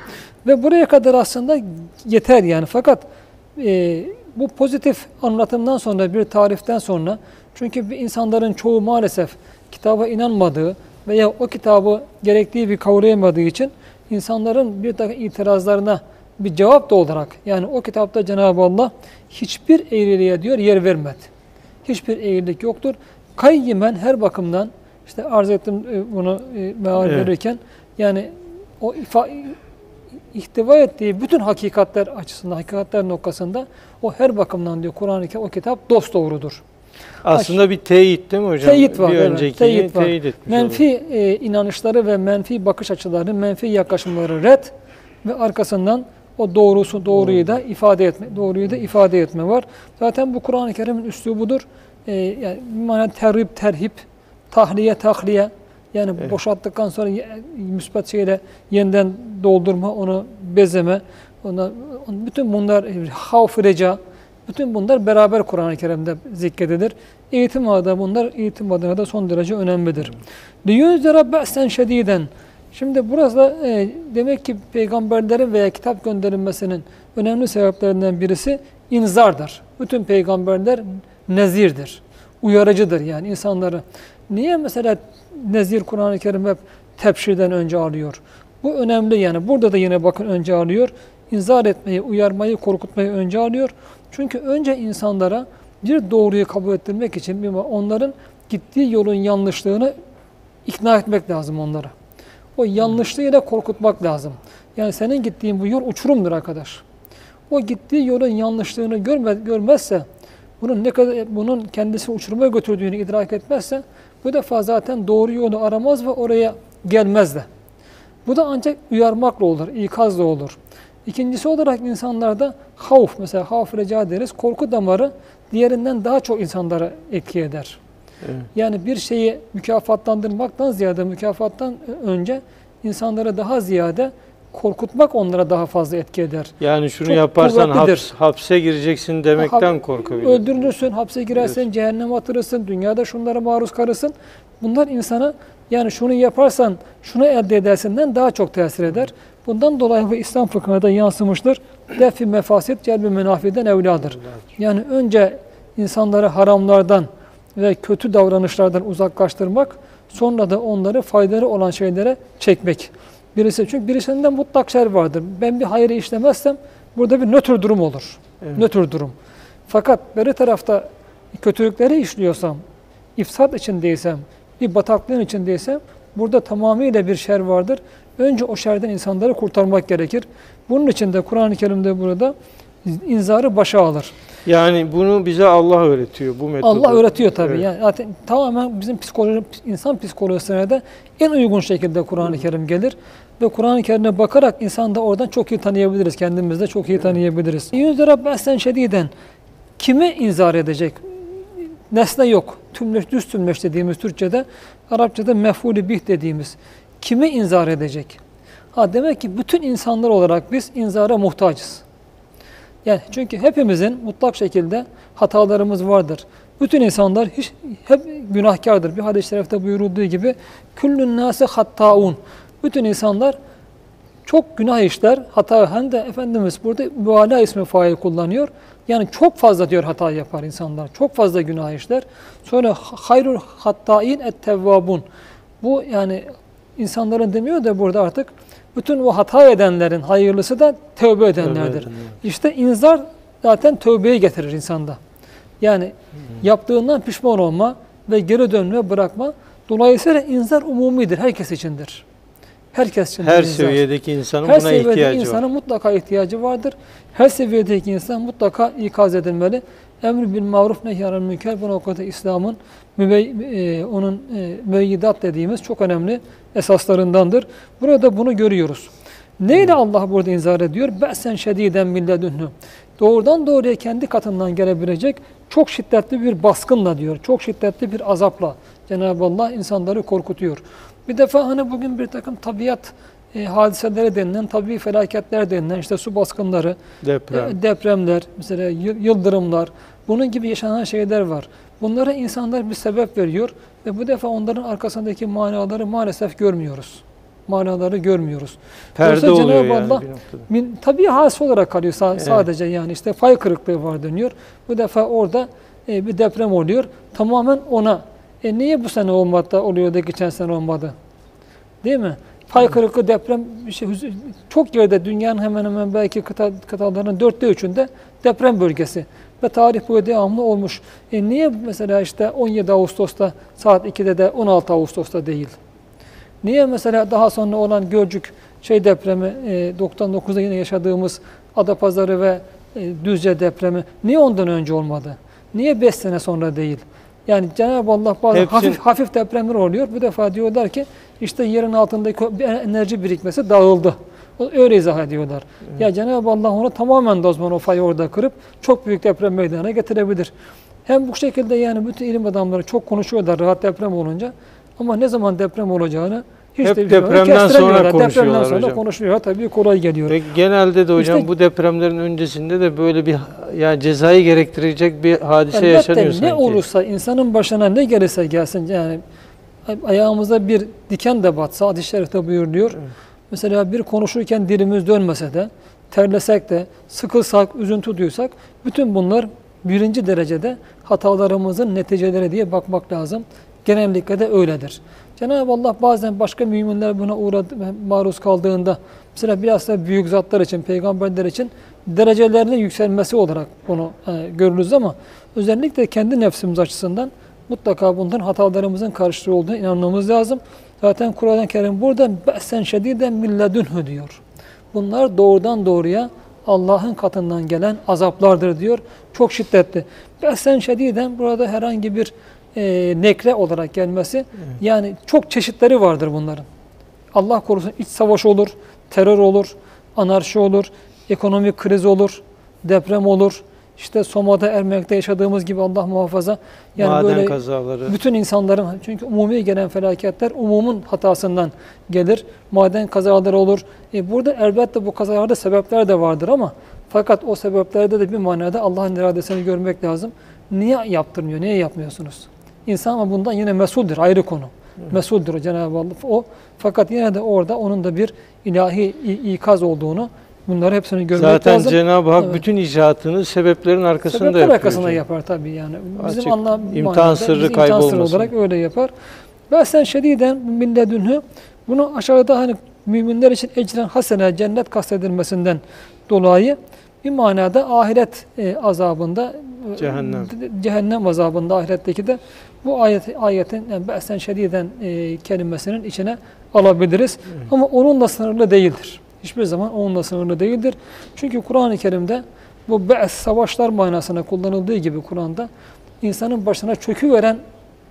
Ve buraya kadar aslında yeter yani. Fakat e, bu pozitif anlatımdan sonra, bir tariften sonra, çünkü insanların çoğu maalesef kitaba inanmadığı veya o kitabı gerektiği bir kavrayamadığı için insanların bir takım itirazlarına bir cevap da olarak yani o kitapta Cenab-ı Allah hiçbir eğriliğe diyor yer vermedi. Hiçbir eğrilik yoktur. Kayyimen her bakımdan işte arz ettim e, bunu e, meal Evet. verirken yani o ifa, ihtiva ettiği bütün hakikatler açısından, hakikatler noktasında o her bakımdan diyor Kur'an-ı Kerim o kitap dost doğrudur. Aslında bir teyit değil mi hocam? Teyit var, Bir evet, öncekini teyit var. teyit etmiş Menfi e, inanışları ve menfi bakış açıları, menfi yaklaşımları red ve arkasından o doğrusu doğruyu da ifade etme, doğruyu da ifade etme var. Zaten bu Kur'an-ı Kerim'in üslubudur. E, yani bir manada terhip, terhip, tahliye, tahliye. Yani Evet. boşalttıktan sonra ye- müsbet şeyle yeniden doldurma, onu bezeme, ona, on- bütün bunlar e, havf reca, bütün bunlar beraber Kur'an-ı Kerim'de zikredilir. Eğitim adına bunlar eğitim adına da son derece önemlidir. لِيُنْزَرَ بَأْسًا şediden. Şimdi burası e, demek ki peygamberlerin veya kitap gönderilmesinin önemli sebeplerinden birisi inzardır. Bütün peygamberler nezirdir. Uyarıcıdır yani insanları. Niye mesela nezir Kur'an-ı Kerim hep tebşirden önce alıyor? Bu önemli yani. Burada da yine bakın önce alıyor. İnzar etmeyi, uyarmayı, korkutmayı önce alıyor. Çünkü önce insanlara bir doğruyu kabul ettirmek için onların gittiği yolun yanlışlığını ikna etmek lazım onlara. O yanlışlığıyla korkutmak lazım. Yani senin gittiğin bu yol uçurumdur arkadaş. O gittiği yolun yanlışlığını görme, görmezse, bunun ne kadar bunun kendisi uçuruma götürdüğünü idrak etmezse, bu defa zaten doğru yolu aramaz ve oraya gelmez de. Bu da ancak uyarmakla olur, ikazla olur. İkincisi olarak insanlarda havf, mesela havf reca deriz, korku damarı diğerinden daha çok insanlara etki eder. Evet. Yani bir şeyi mükafatlandırmaktan ziyade mükafattan önce insanlara daha ziyade korkutmak onlara daha fazla etki eder. Yani şunu Çok yaparsan haps- hapse gireceksin demekten korkabilir. Öldürülürsün, hapse girersin, cehenneme atılırsın, dünyada şunlara maruz kalırsın. Bunlar insana yani şunu yaparsan şunu elde edersinden daha çok tesir eder. Bundan dolayı bu İslam fıkhına da yansımıştır. Defi mefasit celbi menafiden evladır. Yani önce insanları haramlardan ve kötü davranışlardan uzaklaştırmak, sonra da onları faydalı olan şeylere çekmek. Birisi çünkü birisinden mutlak şer vardır. Ben bir hayrı işlemezsem burada bir nötr durum olur. Evet. Nötr durum. Fakat beri tarafta kötülükleri işliyorsam, ifsat içindeysem, bir bataklığın içindeysem burada tamamıyla bir şer vardır. Önce o şerden insanları kurtarmak gerekir. Bunun için de Kur'an-ı Kerim'de burada inzarı başa alır. Yani bunu bize Allah öğretiyor bu metodu. Allah öğretiyor tabii. Evet. Yani zaten tamamen bizim psikoloji, insan psikolojisine de en uygun şekilde Kur'an-ı Kerim gelir. Ve Kur'an-ı Kerim'e bakarak insan da oradan çok iyi tanıyabiliriz. Kendimizde çok iyi tanıyabiliriz. Yüzdere behsen şediden kimi inzar edecek? Nesne yok. Tümleş, düz tümleş dediğimiz Türkçe'de, Arapçada mef'ulü bih dediğimiz. Kimi inzar edecek? Ha demek ki bütün insanlar olarak biz inzara muhtacız. Yani çünkü hepimizin mutlak şekilde hatalarımız vardır. Bütün insanlar hiç, hep günahkardır. Bir hadis-i şerifte buyurulduğu gibi küllün nâse hattaun. Bütün insanlar çok günah işler, hata hem de Efendimiz burada müala ismi fail kullanıyor. Yani çok fazla diyor hata yapar insanlar. Çok fazla günah işler. Sonra hayrul hattain et tevvabun. Bu yani insanların demiyor da burada artık bütün o hata edenlerin hayırlısı da tövbe edenlerdir. Tövbe edenler. İşte inzar zaten tövbeyi getirir insanda. Yani yaptığından pişman olma ve geri dönme, bırakma. Dolayısıyla inzar umumidir, herkes içindir. Herkes için Her inzar. seviyedeki insanın Her buna seviyedeki ihtiyacı insanın var. mutlaka ihtiyacı vardır. Her seviyedeki insan mutlaka ikaz edilmeli. Emr bil maruf nehyanel münker bu noktada İslam'ın e, onun e, müeyyidat dediğimiz çok önemli esaslarındandır. Burada bunu görüyoruz. Neyle Allah burada inzar ediyor? Be'sen şediden milledünhü. Doğrudan doğruya kendi katından gelebilecek çok şiddetli bir baskınla diyor. Çok şiddetli bir azapla Cenab-ı Allah insanları korkutuyor. Bir defa hani bugün bir takım tabiat e, hadiseleri denilen, tabii felaketler denilen, işte su baskınları, Deprem. e, depremler, mesela yıldırımlar, bunun gibi yaşanan şeyler var. Bunlara insanlar bir sebep veriyor ve bu defa onların arkasındaki manaları maalesef görmüyoruz. Manaları görmüyoruz. Perde Dolayısıyla oluyor Cenab-ı yani Allah. Min, tabii hadise olarak kalıyor sa- Evet. sadece yani işte fay kırıklığı var deniyor. Bu defa orada e, bir deprem oluyor. Tamamen ona. E niye bu sene olmadı oluyor da geçen sene olmadı? Değil mi? Fay kırıklığı deprem şey, çok yerde dünyanın hemen hemen belki kıta, kıtalarının dörtte üçünde deprem bölgesi. Ve tarih boyu devamlı olmuş. E niye mesela işte 17 Ağustos'ta saat 2'de de 16 Ağustos'ta değil? Niye mesela daha sonra olan Gölcük şey depremi, e, 99'da yine yaşadığımız Adapazarı ve e, Düzce depremi niye ondan önce olmadı? Niye 5 sene sonra değil? Yani Cenab-ı Allah bazen Hepsi- hafif, hafif depremler oluyor. Bu defa diyorlar ki işte yerin altındaki enerji birikmesi dağıldı. O- Öyle izah ediyorlar. Ya Cenab-ı Allah onu tamamen de o zaman o fayı orada kırıp çok büyük deprem meydana getirebilir. Hem bu şekilde yani bütün ilim adamları çok konuşuyorlar rahat deprem olunca. Ama ne zaman deprem olacağını hiç Hep de depremden sonra Kestiremiyorlar. Depremden konuşuyorlar sonra hocam. konuşuyorlar. Tabii kolay geliyor. Ve genelde de hocam İşte- bu depremlerin öncesinde de böyle bir yani cezayı gerektirecek bir hadise Elbette yaşanıyor ne sanki. olursa insanın başına ne gelirse gelsin yani ayağımıza bir diken de batsa hadis-i şerifte buyuruluyor. Mesela bir konuşurken dilimiz dönmese de terlesek de sıkılsak, üzüntü duysak bütün bunlar birinci derecede hatalarımızın neticeleri diye bakmak lazım. Genellikle de öyledir. Cenab-ı Allah bazen başka müminler buna uğradı, maruz kaldığında mesela biraz da büyük zatlar için, peygamberler için derecelerinin yükselmesi olarak bunu e, görürüz ama özellikle kendi nefsimiz açısından mutlaka bundan hatalarımızın karşılığı olduğuna inanmamız lazım. Zaten Kur'an-ı Kerim burada be'sen şediden milledünhü diyor. Bunlar doğrudan doğruya Allah'ın katından gelen azaplardır diyor. Çok şiddetli. Be'sen şediden burada herhangi bir e, nekre olarak gelmesi yani çok çeşitleri vardır bunların. Allah korusun iç savaş olur, terör olur, anarşi olur, ekonomik kriz olur, deprem olur. İşte Soma'da, Ermenek'te yaşadığımız gibi Allah muhafaza. Yani Maden böyle kazaları. bütün insanların çünkü umumi gelen felaketler umumun hatasından gelir. Maden kazaları olur. E burada elbette bu kazalarda sebepler de vardır ama fakat o sebeplerde de bir manada Allah'ın iradesini görmek lazım. Niye yaptırmıyor? Niye yapmıyorsunuz? İnsan ama bundan yine mesuldür. Ayrı konu. Mesuldür Cenab-ı Allah. O fakat yine de orada onun da bir ilahi ikaz olduğunu bunları hepsini görmek Zaten lazım. Cenab-ı Hak Evet. bütün icraatını sebeplerin arkasında Sebepler yapıyor. arkasında yapar tabii yani. Bizim Açık, anla imtihan sırrı biz imtihan sırrı kaybolmasın. olarak öyle yapar. Ve sen şediden milledünhü bunu aşağıda hani müminler için ecren hasene cennet kastedilmesinden dolayı bir manada ahiret e, azabında e, Cehennem. cehennem azabında ahiretteki de bu ayet ayetin yani be'sen şediden e, kelimesinin içine alabiliriz. Ama onunla sınırlı değildir. Hiçbir zaman onunla sınırlı değildir. Çünkü Kur'an-ı Kerim'de bu be's savaşlar manasına kullanıldığı gibi Kur'an'da insanın başına çöküveren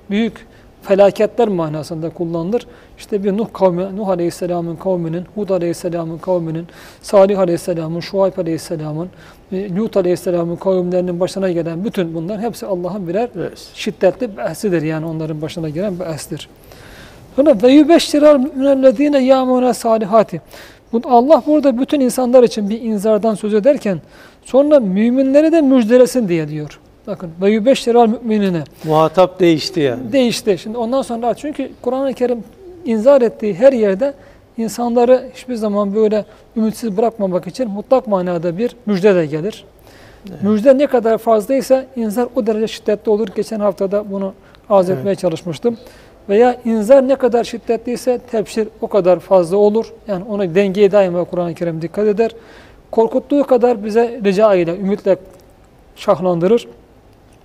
büyük felaketler manasında kullanılır. İşte bir Nuh kavmi, Nuh Aleyhisselam'ın kavminin, Hud Aleyhisselam'ın kavminin, Salih Aleyhisselam'ın, Şuayb Aleyhisselam'ın, e, Lut Aleyhisselam'ın kavimlerinin başına gelen bütün bunlar hepsi Allah'ın birer Evet. şiddetli behsidir yani onların başına gelen behstir. Sonra ve yübeşşirar müminellezine yâmûne salihati. Allah burada bütün insanlar için bir inzardan söz ederken sonra müminleri de müjdelesin diye diyor. Bakın ve yübeşşiral müminine. Muhatap değişti yani. Değişti. Şimdi ondan sonra çünkü Kur'an-ı Kerim inzar ettiği her yerde insanları hiçbir zaman böyle ümitsiz bırakmamak için mutlak manada bir müjde de gelir. Müjde ne kadar fazlaysa inzar o derece şiddetli olur. Geçen haftada bunu arz Evet. etmeye çalışmıştım. Veya inzar ne kadar şiddetliyse tebşir o kadar fazla olur. Yani ona dengeye daima Kur'an-ı Kerim dikkat eder. Korkuttuğu kadar bize rica ile, ümitle şahlandırır.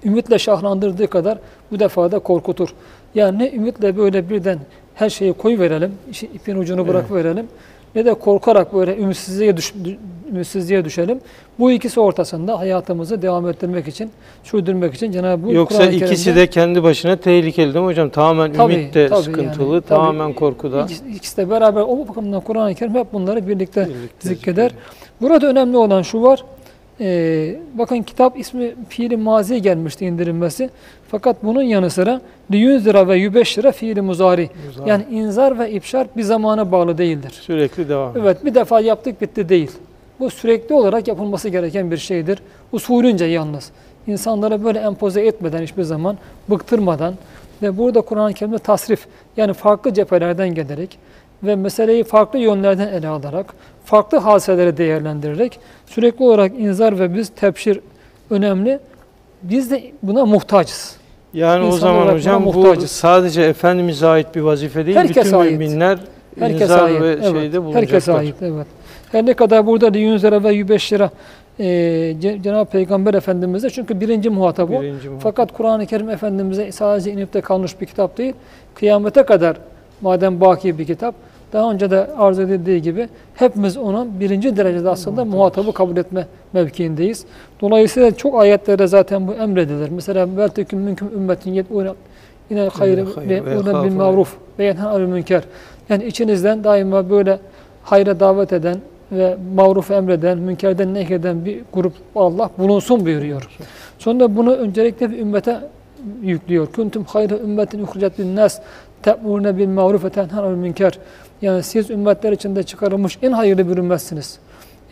Ümitle şahlandırdığı kadar bu defa da korkutur. Yani ne ümitle böyle birden her şeyi koyu verelim, işi ipin ucunu bırak verelim. Ne de korkarak böyle ümitsizliğe, düş, ümitsizliğe düşelim. Bu ikisi ortasında hayatımızı devam ettirmek için, sürdürmek için Cenab-ı Hak Yoksa Kur'an-ı ikisi Kerim'de- de kendi başına tehlikeli değil mi hocam? Tamamen Tabii, ümit de tabii sıkıntılı, yani, tabii. tamamen korkuda. İkisi, ikisi de beraber o bakımdan Kur'an-ı Kerim hep bunları birlikte Birlikte zikreder. Burada önemli olan şu var. Ee, bakın kitap ismi fiili maziye gelmişti indirilmesi. Fakat bunun yanı sıra liyunzira ve yübeşşire fiili muzari. Muzari. Yani inzar ve ifşar bir zamana bağlı değildir. Sürekli devam. Evet bir defa yaptık bitti değil. Bu sürekli olarak yapılması gereken bir şeydir. Usulünce yalnız. İnsanlara böyle empoze etmeden hiçbir zaman, bıktırmadan ve burada Kur'an-ı Kerim'de tasrif yani farklı cephelerden gelerek ve meseleyi farklı yönlerden ele alarak, farklı hadiseleri değerlendirerek sürekli olarak inzar ve biz tebşir önemli. Biz de buna muhtacız. Yani o İnsan zaman olarak hocam buna bu muhtacız. sadece Efendimiz'e ait bir vazife değil. Herkese Bütün ait. müminler Herkese inzar ait. ve evet. şeyde bulunacaklar. Herkese ait. Evet. Her ne kadar burada liyunzere ve yübeşşire e, Ce- Cenab-ı Peygamber Efendimiz'e çünkü birinci muhatap o. Birinci muhatap. Fakat Kur'an-ı Kerim Efendimiz'e sadece inip de kalmış bir kitap değil. Kıyamete kadar madem baki bir kitap, daha önce de arz edildiği gibi hepimiz onun birinci derecede aslında muhatabı kabul etme mevkiindeyiz. Dolayısıyla çok ayetlerde zaten bu emredilir. Mesela velteküm minkum ümmetin yed'ûne yine hayır ve ûne bil maruf ve yenhâ anil münker. Yani içinizden daima böyle hayra davet eden ve mağrufu emreden, münkerden nehyeden bir grup Allah bulunsun buyuruyor. Sonra bunu öncelikle bir ümmete yüklüyor. Kuntum hayra ümmetin uhricet bin nas te'murune bil ma'ruf ve tenhan anil münker. Yani siz ümmetler içinde çıkarılmış en hayırlı bir ümmetsiniz.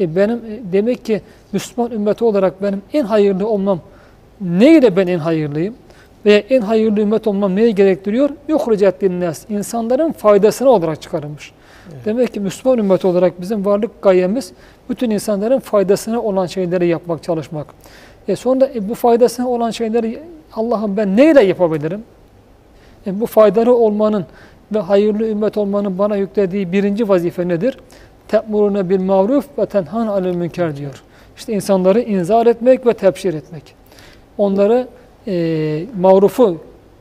E benim e, demek ki Müslüman ümmeti olarak benim en hayırlı olmam neyle ben en hayırlıyım? Veya en hayırlı ümmet olmam neyi gerektiriyor? Yuhricet bin nas. İnsanların faydasına olarak çıkarılmış. Demek ki Müslüman ümmet olarak bizim varlık gayemiz bütün insanların faydasına olan şeyleri yapmak, çalışmak. E sonra e, bu faydasına olan şeyleri Allah'ım ben neyle yapabilirim? E, bu faydalı olmanın ve hayırlı ümmet olmanın bana yüklediği birinci vazife nedir? Te'murune bil maruf ve tenhan alel münker diyor. İşte insanları inzar etmek ve tebşir etmek. Onları e, marufu,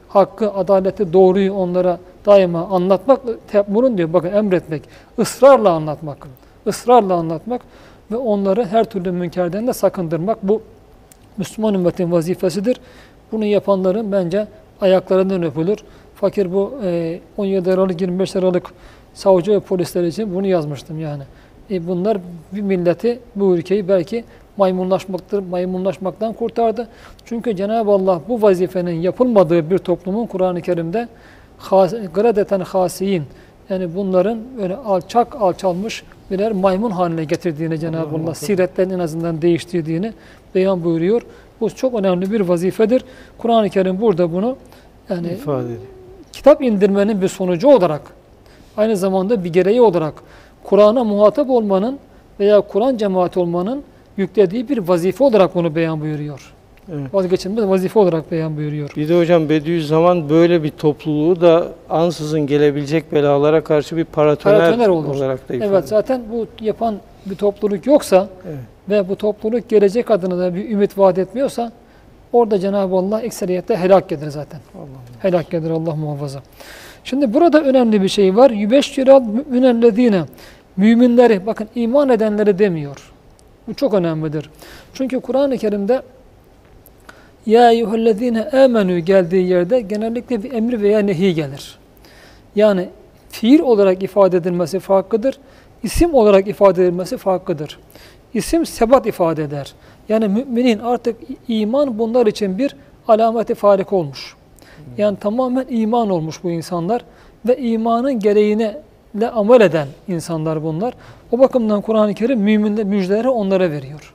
hakkı, adaleti, doğruyu onlara daima anlatmak, te'murun diyor bakın emretmek, ısrarla anlatmak, ısrarla anlatmak ve onları her türlü münkerden de sakındırmak. Bu Müslüman ümmetin vazifesidir. Bunu yapanların bence ayaklarından öpülür. Fakir bu e, 17 Aralık 25 Aralık savcı ve polisler için bunu yazmıştım yani. E, bunlar bir milleti, bu ülkeyi belki maymunlaşmaktır, maymunlaşmaktan kurtardı. Çünkü Cenab-ı Allah bu vazifenin yapılmadığı bir toplumun Kur'an-ı Kerim'de has- gradeten hasiyin yani bunların böyle alçak alçalmış birer maymun haline getirdiğini Cenab-ı Allah siretlerin en azından değiştirdiğini beyan buyuruyor. Bu çok önemli bir vazifedir. Kur'an-ı Kerim burada bunu yani ifade ediyor. Kitap indirmenin bir sonucu olarak aynı zamanda bir gereği olarak Kur'an'a muhatap olmanın veya Kur'an cemaati olmanın yüklediği bir vazife olarak bunu beyan buyuruyor. Evet. Vazgeçilmez vazife olarak beyan buyuruyor. Bir de hocam Bediüzzaman böyle bir topluluğu da ansızın gelebilecek belalara karşı bir paratoner, Paratoner olur. olarak da ifade Evet zaten bu yapan bir topluluk yoksa Evet. ve bu topluluk gelecek adına da bir ümit vaat etmiyorsa orada Cenab-ı Allah ekseriyette helak gelir zaten. Allah. Helak gelir Allah muhafaza. Şimdi burada önemli bir şey var. Yübeşşiral müminellezine müminleri bakın iman edenleri demiyor. Bu çok önemlidir. Çünkü Kur'an-ı Kerim'de ya eyyühellezine amenü geldiği yerde genellikle bir emri veya nehi gelir. Yani fiil olarak ifade edilmesi farklıdır. İsim olarak ifade edilmesi farklıdır. İsim sebat ifade eder. Yani müminin artık iman bunlar için bir alameti farik olmuş. Yani tamamen iman olmuş bu insanlar ve imanın gereğine ile amel eden insanlar bunlar. O bakımdan Kur'an-ı Kerim müminle müjdeleri onlara veriyor.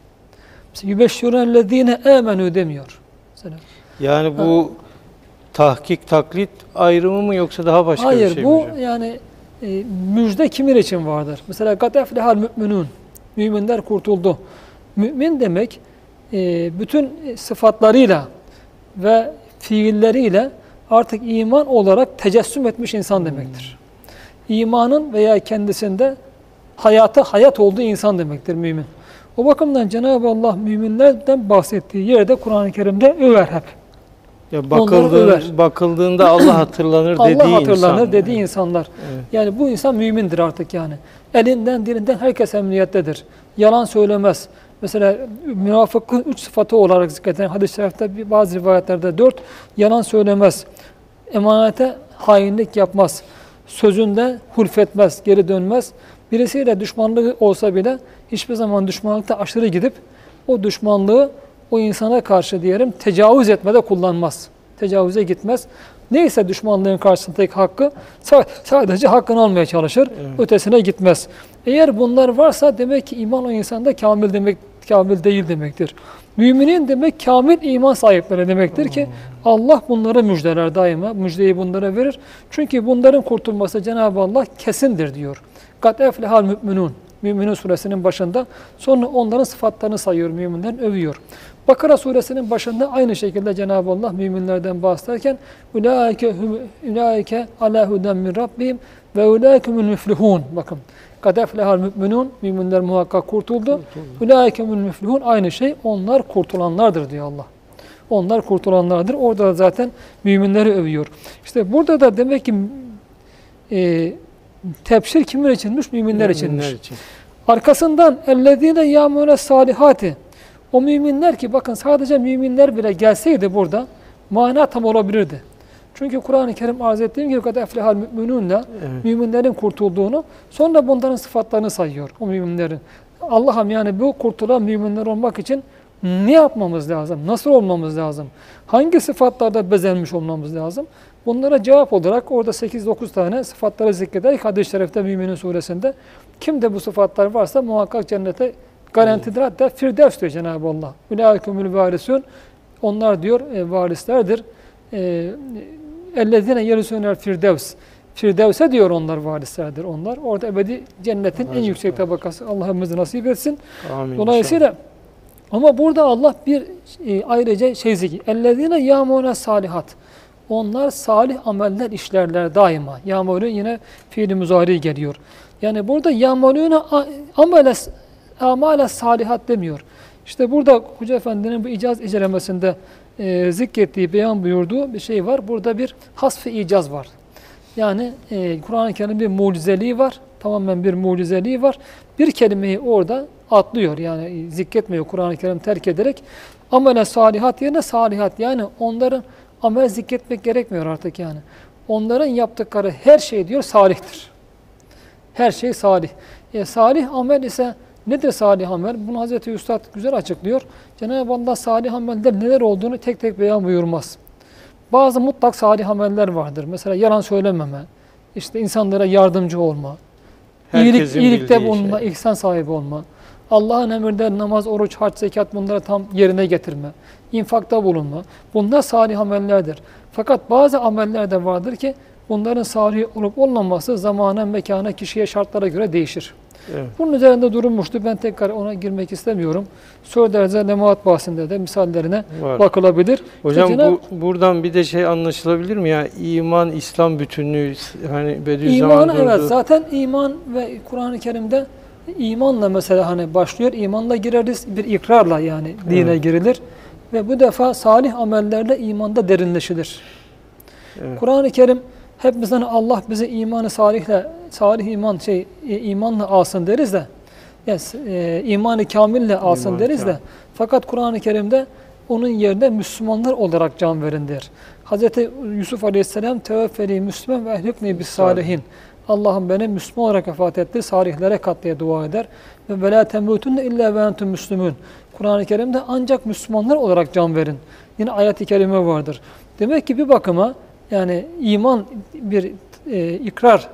Yübeşşirellezine amenü demiyor. mesela. Yani bu tahkik taklit ayrımı mı yoksa daha başka Hayır bir şey bu mi hocam? yani e, müjde kimin için vardır? Mesela kad eflehal müminun. Müminler kurtuldu. Mümin demek e, bütün sıfatlarıyla ve fiilleriyle artık iman olarak tecessüm etmiş insan demektir. İmanın veya kendisinde hayata hayat olduğu insan demektir mümin. O bakımdan Cenab-ı Allah müminlerden bahsettiği yerde Kur'an-ı Kerim'de över hep. Ya bakıldığı, bakıldığında Allah hatırlanır dediği Allah hatırlanır insan. dediği insanlar. Evet. Yani bu insan mümindir artık yani. Elinden dilinden herkes emniyettedir. Yalan söylemez. Mesela münafıkın üç sıfatı olarak zikredilen hadis-i şerifte bazı rivayetlerde dört yalan söylemez. Emanete hainlik yapmaz. Sözünde hulfetmez, geri dönmez. Birisiyle düşmanlığı olsa bile hiçbir zaman düşmanlıkta aşırı gidip o düşmanlığı o insana karşı diyelim tecavüz etmede kullanmaz. Tecavüze gitmez. Neyse düşmanlığın karşısındaki hakkı sa- sadece hakkını almaya çalışır. Evet. Ötesine gitmez. Eğer bunlar varsa demek ki iman o insanda kamil demek kamil değil demektir. Müminin demek kamil iman sahipleri demektir ki Allah bunları müjdeler daima. Müjdeyi bunlara verir. Çünkü bunların kurtulması Cenab-ı Allah kesindir diyor. Kat eflehal müminun. Müminin suresinin başında. Sonra onların sıfatlarını sayıyor, müminlerin övüyor. Bakara suresinin başında aynı şekilde Cenab-ı Allah müminlerden bahsederken ulaike ala huden min rabbihim ve ulaike humul müflihun. Bakın. Kad eflehal müminun. Müminler muhakkak kurtuldu. Ulaike humul müflihun. Aynı şey. Onlar kurtulanlardır diyor Allah. Onlar kurtulanlardır. Orada da zaten müminleri övüyor. İşte burada da demek ki e, tebşir kimler içinmiş? Müminler içinmiş. Müminler için. Arkasından ellezine yamune salihati. O müminler ki bakın sadece müminler bile gelseydi burada mana tam olabilirdi. Çünkü Kur'an-ı Kerim arz ettiğim gibi kad eflehal müminunla Evet. müminlerin kurtulduğunu sonra bunların sıfatlarını sayıyor o müminlerin. Allah'ım yani bu kurtulan müminler olmak için ne yapmamız lazım? Nasıl olmamız lazım? Hangi sıfatlarda bezenmiş olmamız lazım? Bunlara cevap olarak orada 8-9 tane sıfatları zikreder. Hadis-i Şerif'te Müminin suresinde. Kimde bu sıfatlar varsa muhakkak cennete garantidar. Hatta Firdevs diyor Cenab-ı Allah. Ülâikümül varisûn. Onlar diyor e, varislerdir. E, Ellezine yerisûnel firdevs. Firdevs'e diyor onlar varislerdir onlar. Orada ebedi cennetin en Acaba. yüksek tabakası. Allah'ımız nasip etsin. Amin. Dolayısıyla ama burada Allah bir e, ayrıca şey zikir. Ellezine yamune salihat. Onlar salih ameller işlerler daima. Yamune yine fiili muzari geliyor. Yani burada yamalune amele amale salihat demiyor. İşte burada Hoca Efendi'nin bu icaz incelemesinde e, zikrettiği, beyan buyurduğu bir şey var. Burada bir hasf-ı icaz var. Yani e, Kur'an-ı Kerim'in bir mucizeliği var. Tamamen bir mucizeliği var. Bir kelimeyi orada atlıyor. Yani zikretmiyor Kur'an-ı Kerim terk ederek. Amele salihat yerine salihat. Yani onların amel zikretmek gerekmiyor artık yani. Onların yaptıkları her şey diyor salihtir. Her şey salih. E, salih amel ise nedir salih amel? Bunu Hazreti Üstad güzel açıklıyor. Cenab-ı Allah salih amelde neler olduğunu tek tek beyan buyurmaz. Bazı mutlak salih ameller vardır. Mesela yalan söylememe, işte insanlara yardımcı olma, iyilik, Herkesin iyilikte bildiği bulunma, şey. ihsan sahibi olma, Allah'ın emirleri namaz, oruç, hac, zekat bunları tam yerine getirme, infakta bulunma. Bunlar salih amellerdir. Fakat bazı ameller de vardır ki bunların salih olup olmaması zamana, mekana, kişiye, şartlara göre değişir. Evet. Bunun üzerinde durulmuştu. Ben tekrar ona girmek istemiyorum. Sörderze Nemaat bahsinde de misallerine Var. bakılabilir. Hocam Cenab- bu buradan bir de şey anlaşılabilir mi ya? İman, İslam bütünlüğü hani Bediüzzaman İmanı evet zaten iman ve Kur'an-ı Kerim'de imanla mesela hani başlıyor. İmanla gireriz bir ikrarla yani dine Evet. girilir. Ve bu defa salih amellerle imanda derinleşilir. Evet. Kur'an-ı Kerim hep bizden Allah bizi imanı salihle, salih iman şey e, imanla alsın deriz de yes, e, imanı kamille alsın İman deriz de fakat Kur'an-ı Kerim'de onun yerine Müslümanlar olarak can verin der. Hazreti Yusuf Aleyhisselam teveffeli Müslüman ve ehlükni bis salihin. Allah'ım beni Müslüman olarak vefat ettir, salihlere kat diye dua eder. Ve ve la temutunne illa ve entum müslümün. Kur'an-ı Kerim'de ancak Müslümanlar olarak can verin. Yine ayet-i kerime vardır. Demek ki bir bakıma yani iman bir e, ikrar,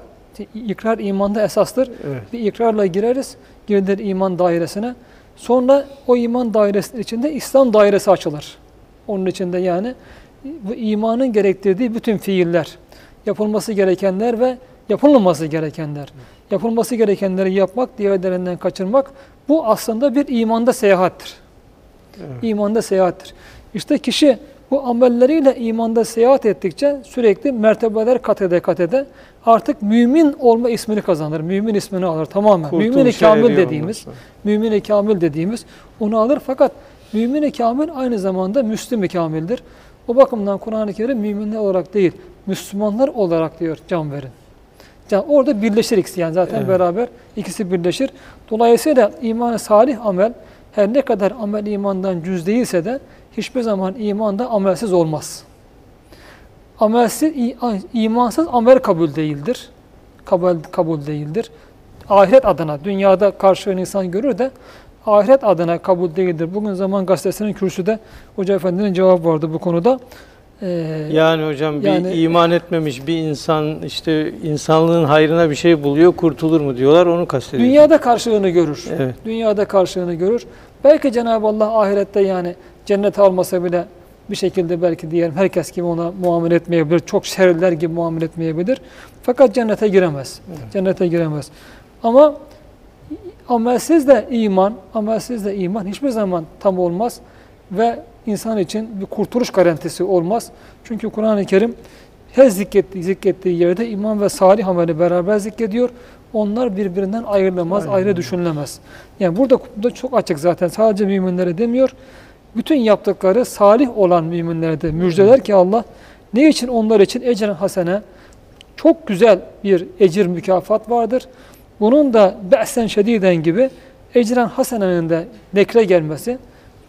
ikrar imanda esastır. Evet. Bir ikrarla gireriz, girilir iman dairesine. Sonra o iman dairesi içinde İslam dairesi açılır. Onun içinde yani bu imanın gerektirdiği bütün fiiller, yapılması gerekenler ve yapılmaması gerekenler. Yapılması gerekenleri yapmak, diğerlerinden kaçırmak bu aslında bir imanda seyahattir. Evet. İmanda seyahattir. İşte kişi bu amelleriyle imanda seyahat ettikçe sürekli mertebeler kat ede kat ede artık mümin olma ismini kazanır. Mümin ismini alır tamamen. Mümin-i kamil dediğimiz, mümin-i kamil dediğimiz onu alır. Fakat mümin-i kamil aynı zamanda müslim-i kamildir. O bakımdan Kur'an-ı Kerim müminler olarak değil, Müslümanlar olarak diyor can verin. Can, orada birleşir ikisi yani zaten Evet. beraber ikisi birleşir. Dolayısıyla imanı salih amel her ne kadar amel imandan cüz değilse de hiçbir zaman imanda amelsiz olmaz. Amelsiz, imansız amel kabul değildir. Kabul, kabul değildir. Ahiret adına, dünyada karşılığını insan görür de ahiret adına kabul değildir. Bugün Zaman Gazetesi'nin kürsüde Hoca Efendi'nin cevabı vardı bu konuda. Ee, Yani hocam bir Yani- iman etmemiş bir insan işte insanlığın hayrına bir şey buluyor kurtulur mu diyorlar onu kastediyor. Dünyada karşılığını görür. Evet. Dünyada karşılığını görür. Belki Cenab-ı Allah ahirette yani cennete almasa bile bir şekilde belki diyelim herkes gibi ona muamele etmeyebilir. Çok şerliler gibi muamele etmeyebilir. Fakat cennete giremez. Cennete giremez. Ama amelsiz de iman, amelsiz de iman hiçbir zaman tam olmaz ve insan için bir kurtuluş garantisi olmaz. Çünkü Kur'an-ı Kerim her zikrettiği, zikrettiği yerde iman ve salih ameli beraber zikrediyor. Onlar birbirinden ayrılamaz, Aynen ayrı düşünülemez. Yani burada, burada çok açık zaten. Sadece müminlere demiyor. Bütün yaptıkları salih olan müminlere de müjdeler ki Allah ne için onlar için ecren hasene çok güzel bir ecir mükafat vardır. Bunun da be'sen şediden gibi ecren hasenenin de nekre gelmesi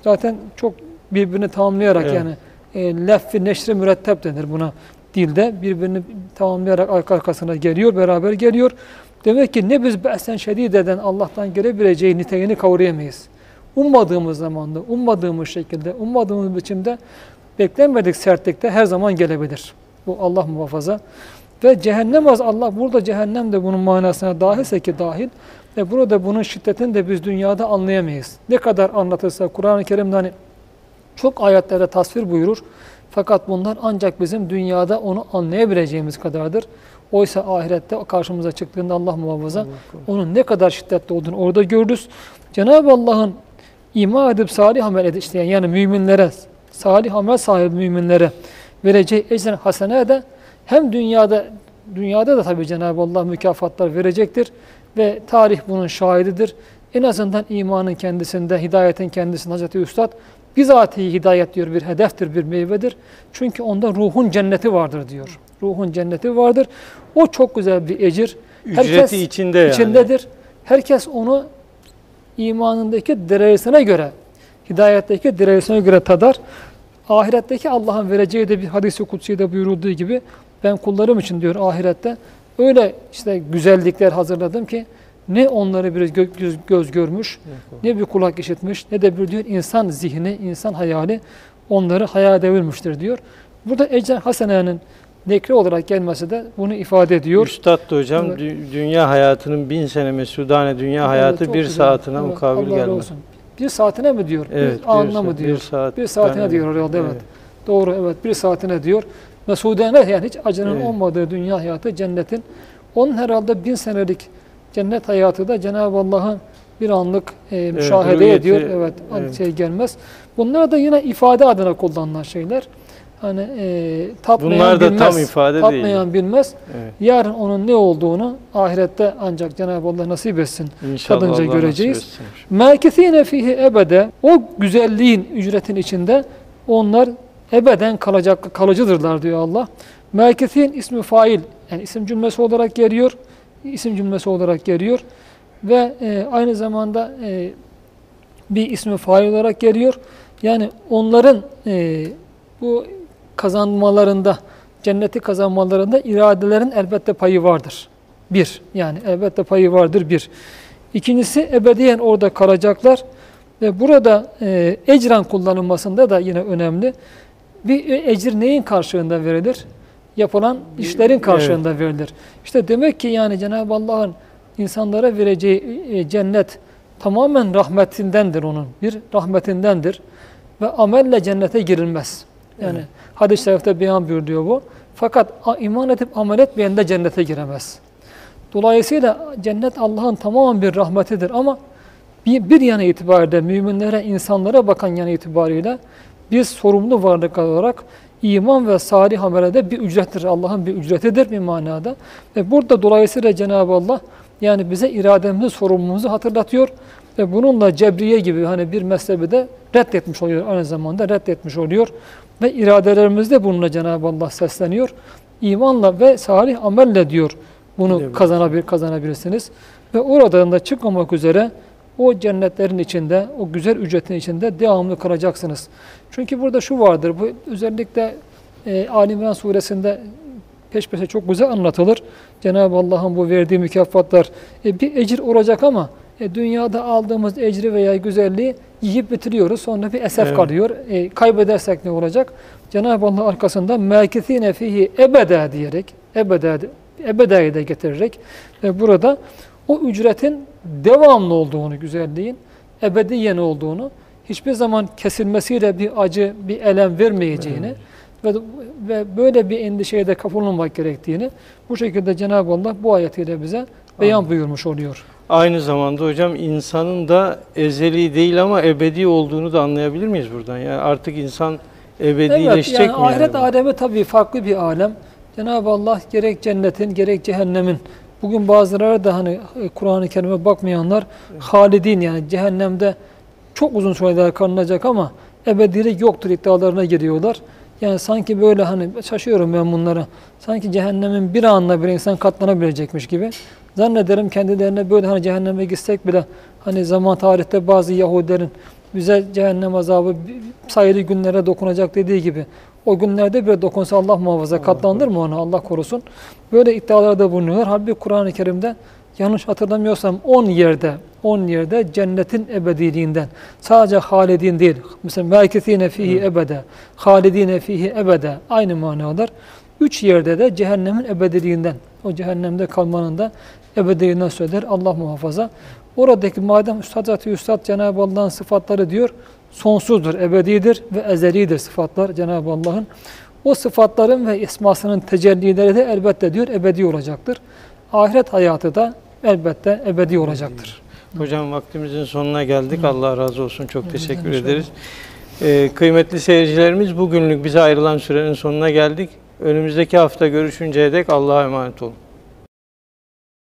zaten çok birbirini tamamlayarak Evet. yani e, leffi neşri mürettep denir buna dilde birbirini tamamlayarak arka arkasına geliyor beraber geliyor. Demek ki ne biz be'sen şedideden Allah'tan gelebileceği niteliğini kavrayamayız. Ummadığımız zamanda, ummadığımız şekilde, ummadığımız biçimde beklenmedik sertlikte her zaman gelebilir. Bu Allah muhafaza. Ve cehennem az Allah burada cehennem de bunun manasına dahilse ki dahil ve burada bunun şiddetini de biz dünyada anlayamayız. Ne kadar anlatırsa Kur'an-ı Kerim'de hani çok ayetlerde tasvir buyurur. Fakat bunlar ancak bizim dünyada onu anlayabileceğimiz kadardır. Oysa ahirette karşımıza çıktığında Allah muhafaza onun ne kadar şiddetli olduğunu orada görürüz. Cenab-ı Allah'ın iman edip salih amel edip işleyen yani müminlere, salih amel sahibi müminlere vereceği ecren hasene de hem dünyada dünyada da tabii Cenab-ı Allah mükafatlar verecektir ve tarih bunun şahididir. En azından imanın kendisinde, hidayetin kendisinde Hazreti Üstad bizatihi hidayet diyor bir hedeftir, bir meyvedir. Çünkü onda ruhun cenneti vardır diyor. Ruhun cenneti vardır. O çok güzel bir ecir. Ücreti içinde yani. içindedir. Herkes onu imanındaki derecesine göre, hidayetteki derecesine göre tadar. Ahiretteki Allah'ın vereceği de bir hadis-i kutsi'de buyurulduğu gibi ben kullarım için diyor ahirette öyle işte güzellikler hazırladım ki ne onları bir gö- göz, göz görmüş, ne bir kulak işitmiş, ne de bir diyor insan zihni, insan hayali onları hayal devirmiştir diyor. Burada ecren hasenenin nekre olarak gelmesi de bunu ifade ediyor. Üstad da hocam Evet. dü- dünya hayatının bin sene mesudane dünya hayatı Evet, bir çok güzel. saatine Evet, Allah razı gelmez. olsun. Bir saatine mi diyor? Evet, bir anına mı diyor? Bir, saat, Bir saatine diyor herhalde evet. Doğru evet bir saatine diyor. Mesudene yani hiç acının Evet. olmadığı dünya hayatı cennetin. Onun herhalde bin senelik cennet hayatı da Cenab-ı Allah'ın bir anlık e, müşahede rüyeti, ediyor. Evet, evet. şey gelmez. Bunlar da yine ifade adına kullanılan şeyler. Hani e, tatmayan Bunlar da bilmez. tam ifade değil. tatmayan bilmez. Evet. Yarın onun ne olduğunu ahirette ancak Cenab-ı Allah nasip etsin. İnşallah Tadınca Allah göreceğiz. Mâkithîne fihi ebede o güzelliğin ücretin içinde onlar ebeden kalacak kalıcıdırlar diyor Allah. Mâkithin ismi fail yani isim cümlesi olarak geliyor. isim cümlesi olarak geliyor ve e, aynı zamanda e, bir ismi fail olarak geliyor. Yani onların e, bu kazanmalarında, cenneti kazanmalarında iradelerin elbette payı vardır. Bir, yani elbette payı vardır bir. İkincisi ebediyen orada kalacaklar ve burada e, ecran kullanılmasında da yine önemli. Bir e, ecir neyin karşılığında verilir? Yapılan işlerin karşılığında verilir. İşte demek ki yani Cenab-ı Allah'ın insanlara vereceği e, cennet tamamen rahmetindendir onun. Bir rahmetindendir. ve amelle cennete girilmez. Yani Evet. hadis-i şerifte beyan buyuruyor bu. Fakat iman edip amel etmeyen de cennete giremez. Dolayısıyla cennet Allah'ın tamamen bir rahmetidir ama bir, bir yana itibariyle müminlere, insanlara bakan yana itibariyle biz sorumlu varlık olarak iman ve salih amele de bir ücrettir. Allah'ın bir ücretidir bir manada. Ve burada dolayısıyla Cenab-ı Allah yani bize irademizi, sorumluluğumuzu hatırlatıyor. Ve bununla cebriye gibi hani bir mezhebi de reddetmiş oluyor. Aynı zamanda reddetmiş oluyor. Ve iradelerimizde bununla Cenab-ı Allah sesleniyor. İmanla ve salih amelle diyor bunu Evet. kazanabil, kazanabilirsiniz. Ve oradan da çıkmamak üzere o cennetlerin içinde, o güzel ücretin içinde devamlı kalacaksınız. Çünkü burada şu vardır, bu özellikle e, Ali İmran suresinde peş peşe çok güzel anlatılır. Cenab-ı Allah'ın bu verdiği mükafatlar e, bir ecir olacak ama e, dünyada aldığımız ecri veya güzelliği yiyip bitiriyoruz. Sonra bir esef Evet. kalıyor. E, kaybedersek ne olacak? Cenab-ı Allah arkasında mâkithîne fihi ebede diyerek, ebede, ebedayı da getirerek ve burada o ücretin devamlı olduğunu, güzelliğin ebediyen olduğunu, hiçbir zaman kesilmesiyle bir acı, bir elem vermeyeceğini ve, ve böyle bir endişeye de kapılmamak gerektiğini bu şekilde Cenab-ı Allah bu ayetiyle bize beyan Anladım. buyurmuş oluyor. Aynı zamanda hocam insanın da ezeli değil ama ebedi olduğunu da anlayabilir miyiz buradan? Yani artık insan ebedileşecek evet, yani mi? ahiret yani? alemi tabii farklı bir alem. Cenab-ı Allah gerek cennetin gerek cehennemin bugün bazıları da hani e, Kur'an-ı Kerim'e bakmayanlar halidin yani cehennemde çok uzun süreler kalınacak ama ebedilik yoktur iddialarına giriyorlar. Yani sanki böyle hani şaşıyorum ben bunlara. Sanki cehennemin bir anla bir insan katlanabilecekmiş gibi. Zannederim kendilerine böyle hani cehenneme gitsek bile hani zaman tarihte bazı Yahudilerin bize cehennem azabı sayılı günlere dokunacak dediği gibi o günlerde bile dokunsa Allah muhafaza katlanır mı ona Allah korusun. Böyle iddialarda bulunuyorlar. Halbuki Kur'an-ı Kerim'de yanlış hatırlamıyorsam 10 yerde 10 yerde cennetin ebediliğinden sadece halidin değil. Mesela mâkithîne fihi ebede, halidine fihi ebede aynı manalar. Üç yerde de cehennemin ebediliğinden, o cehennemde kalmanın da ebediliğinden söyler Allah muhafaza. Oradaki madem Üstad Zat-ı Üstad Cenab-ı Allah'ın sıfatları diyor, sonsuzdur, ebedidir ve ezelidir sıfatlar Cenab-ı Allah'ın. O sıfatların ve ismasının tecellileri de elbette diyor ebedi olacaktır. Ahiret hayatı da elbette ebedi olacaktır. Hocam vaktimizin sonuna geldik. Allah razı olsun. Çok Evet, teşekkür inşallah. ederiz. Ee, kıymetli seyircilerimiz bugünlük bize ayrılan sürenin sonuna geldik. Önümüzdeki hafta görüşünceye dek Allah'a emanet olun.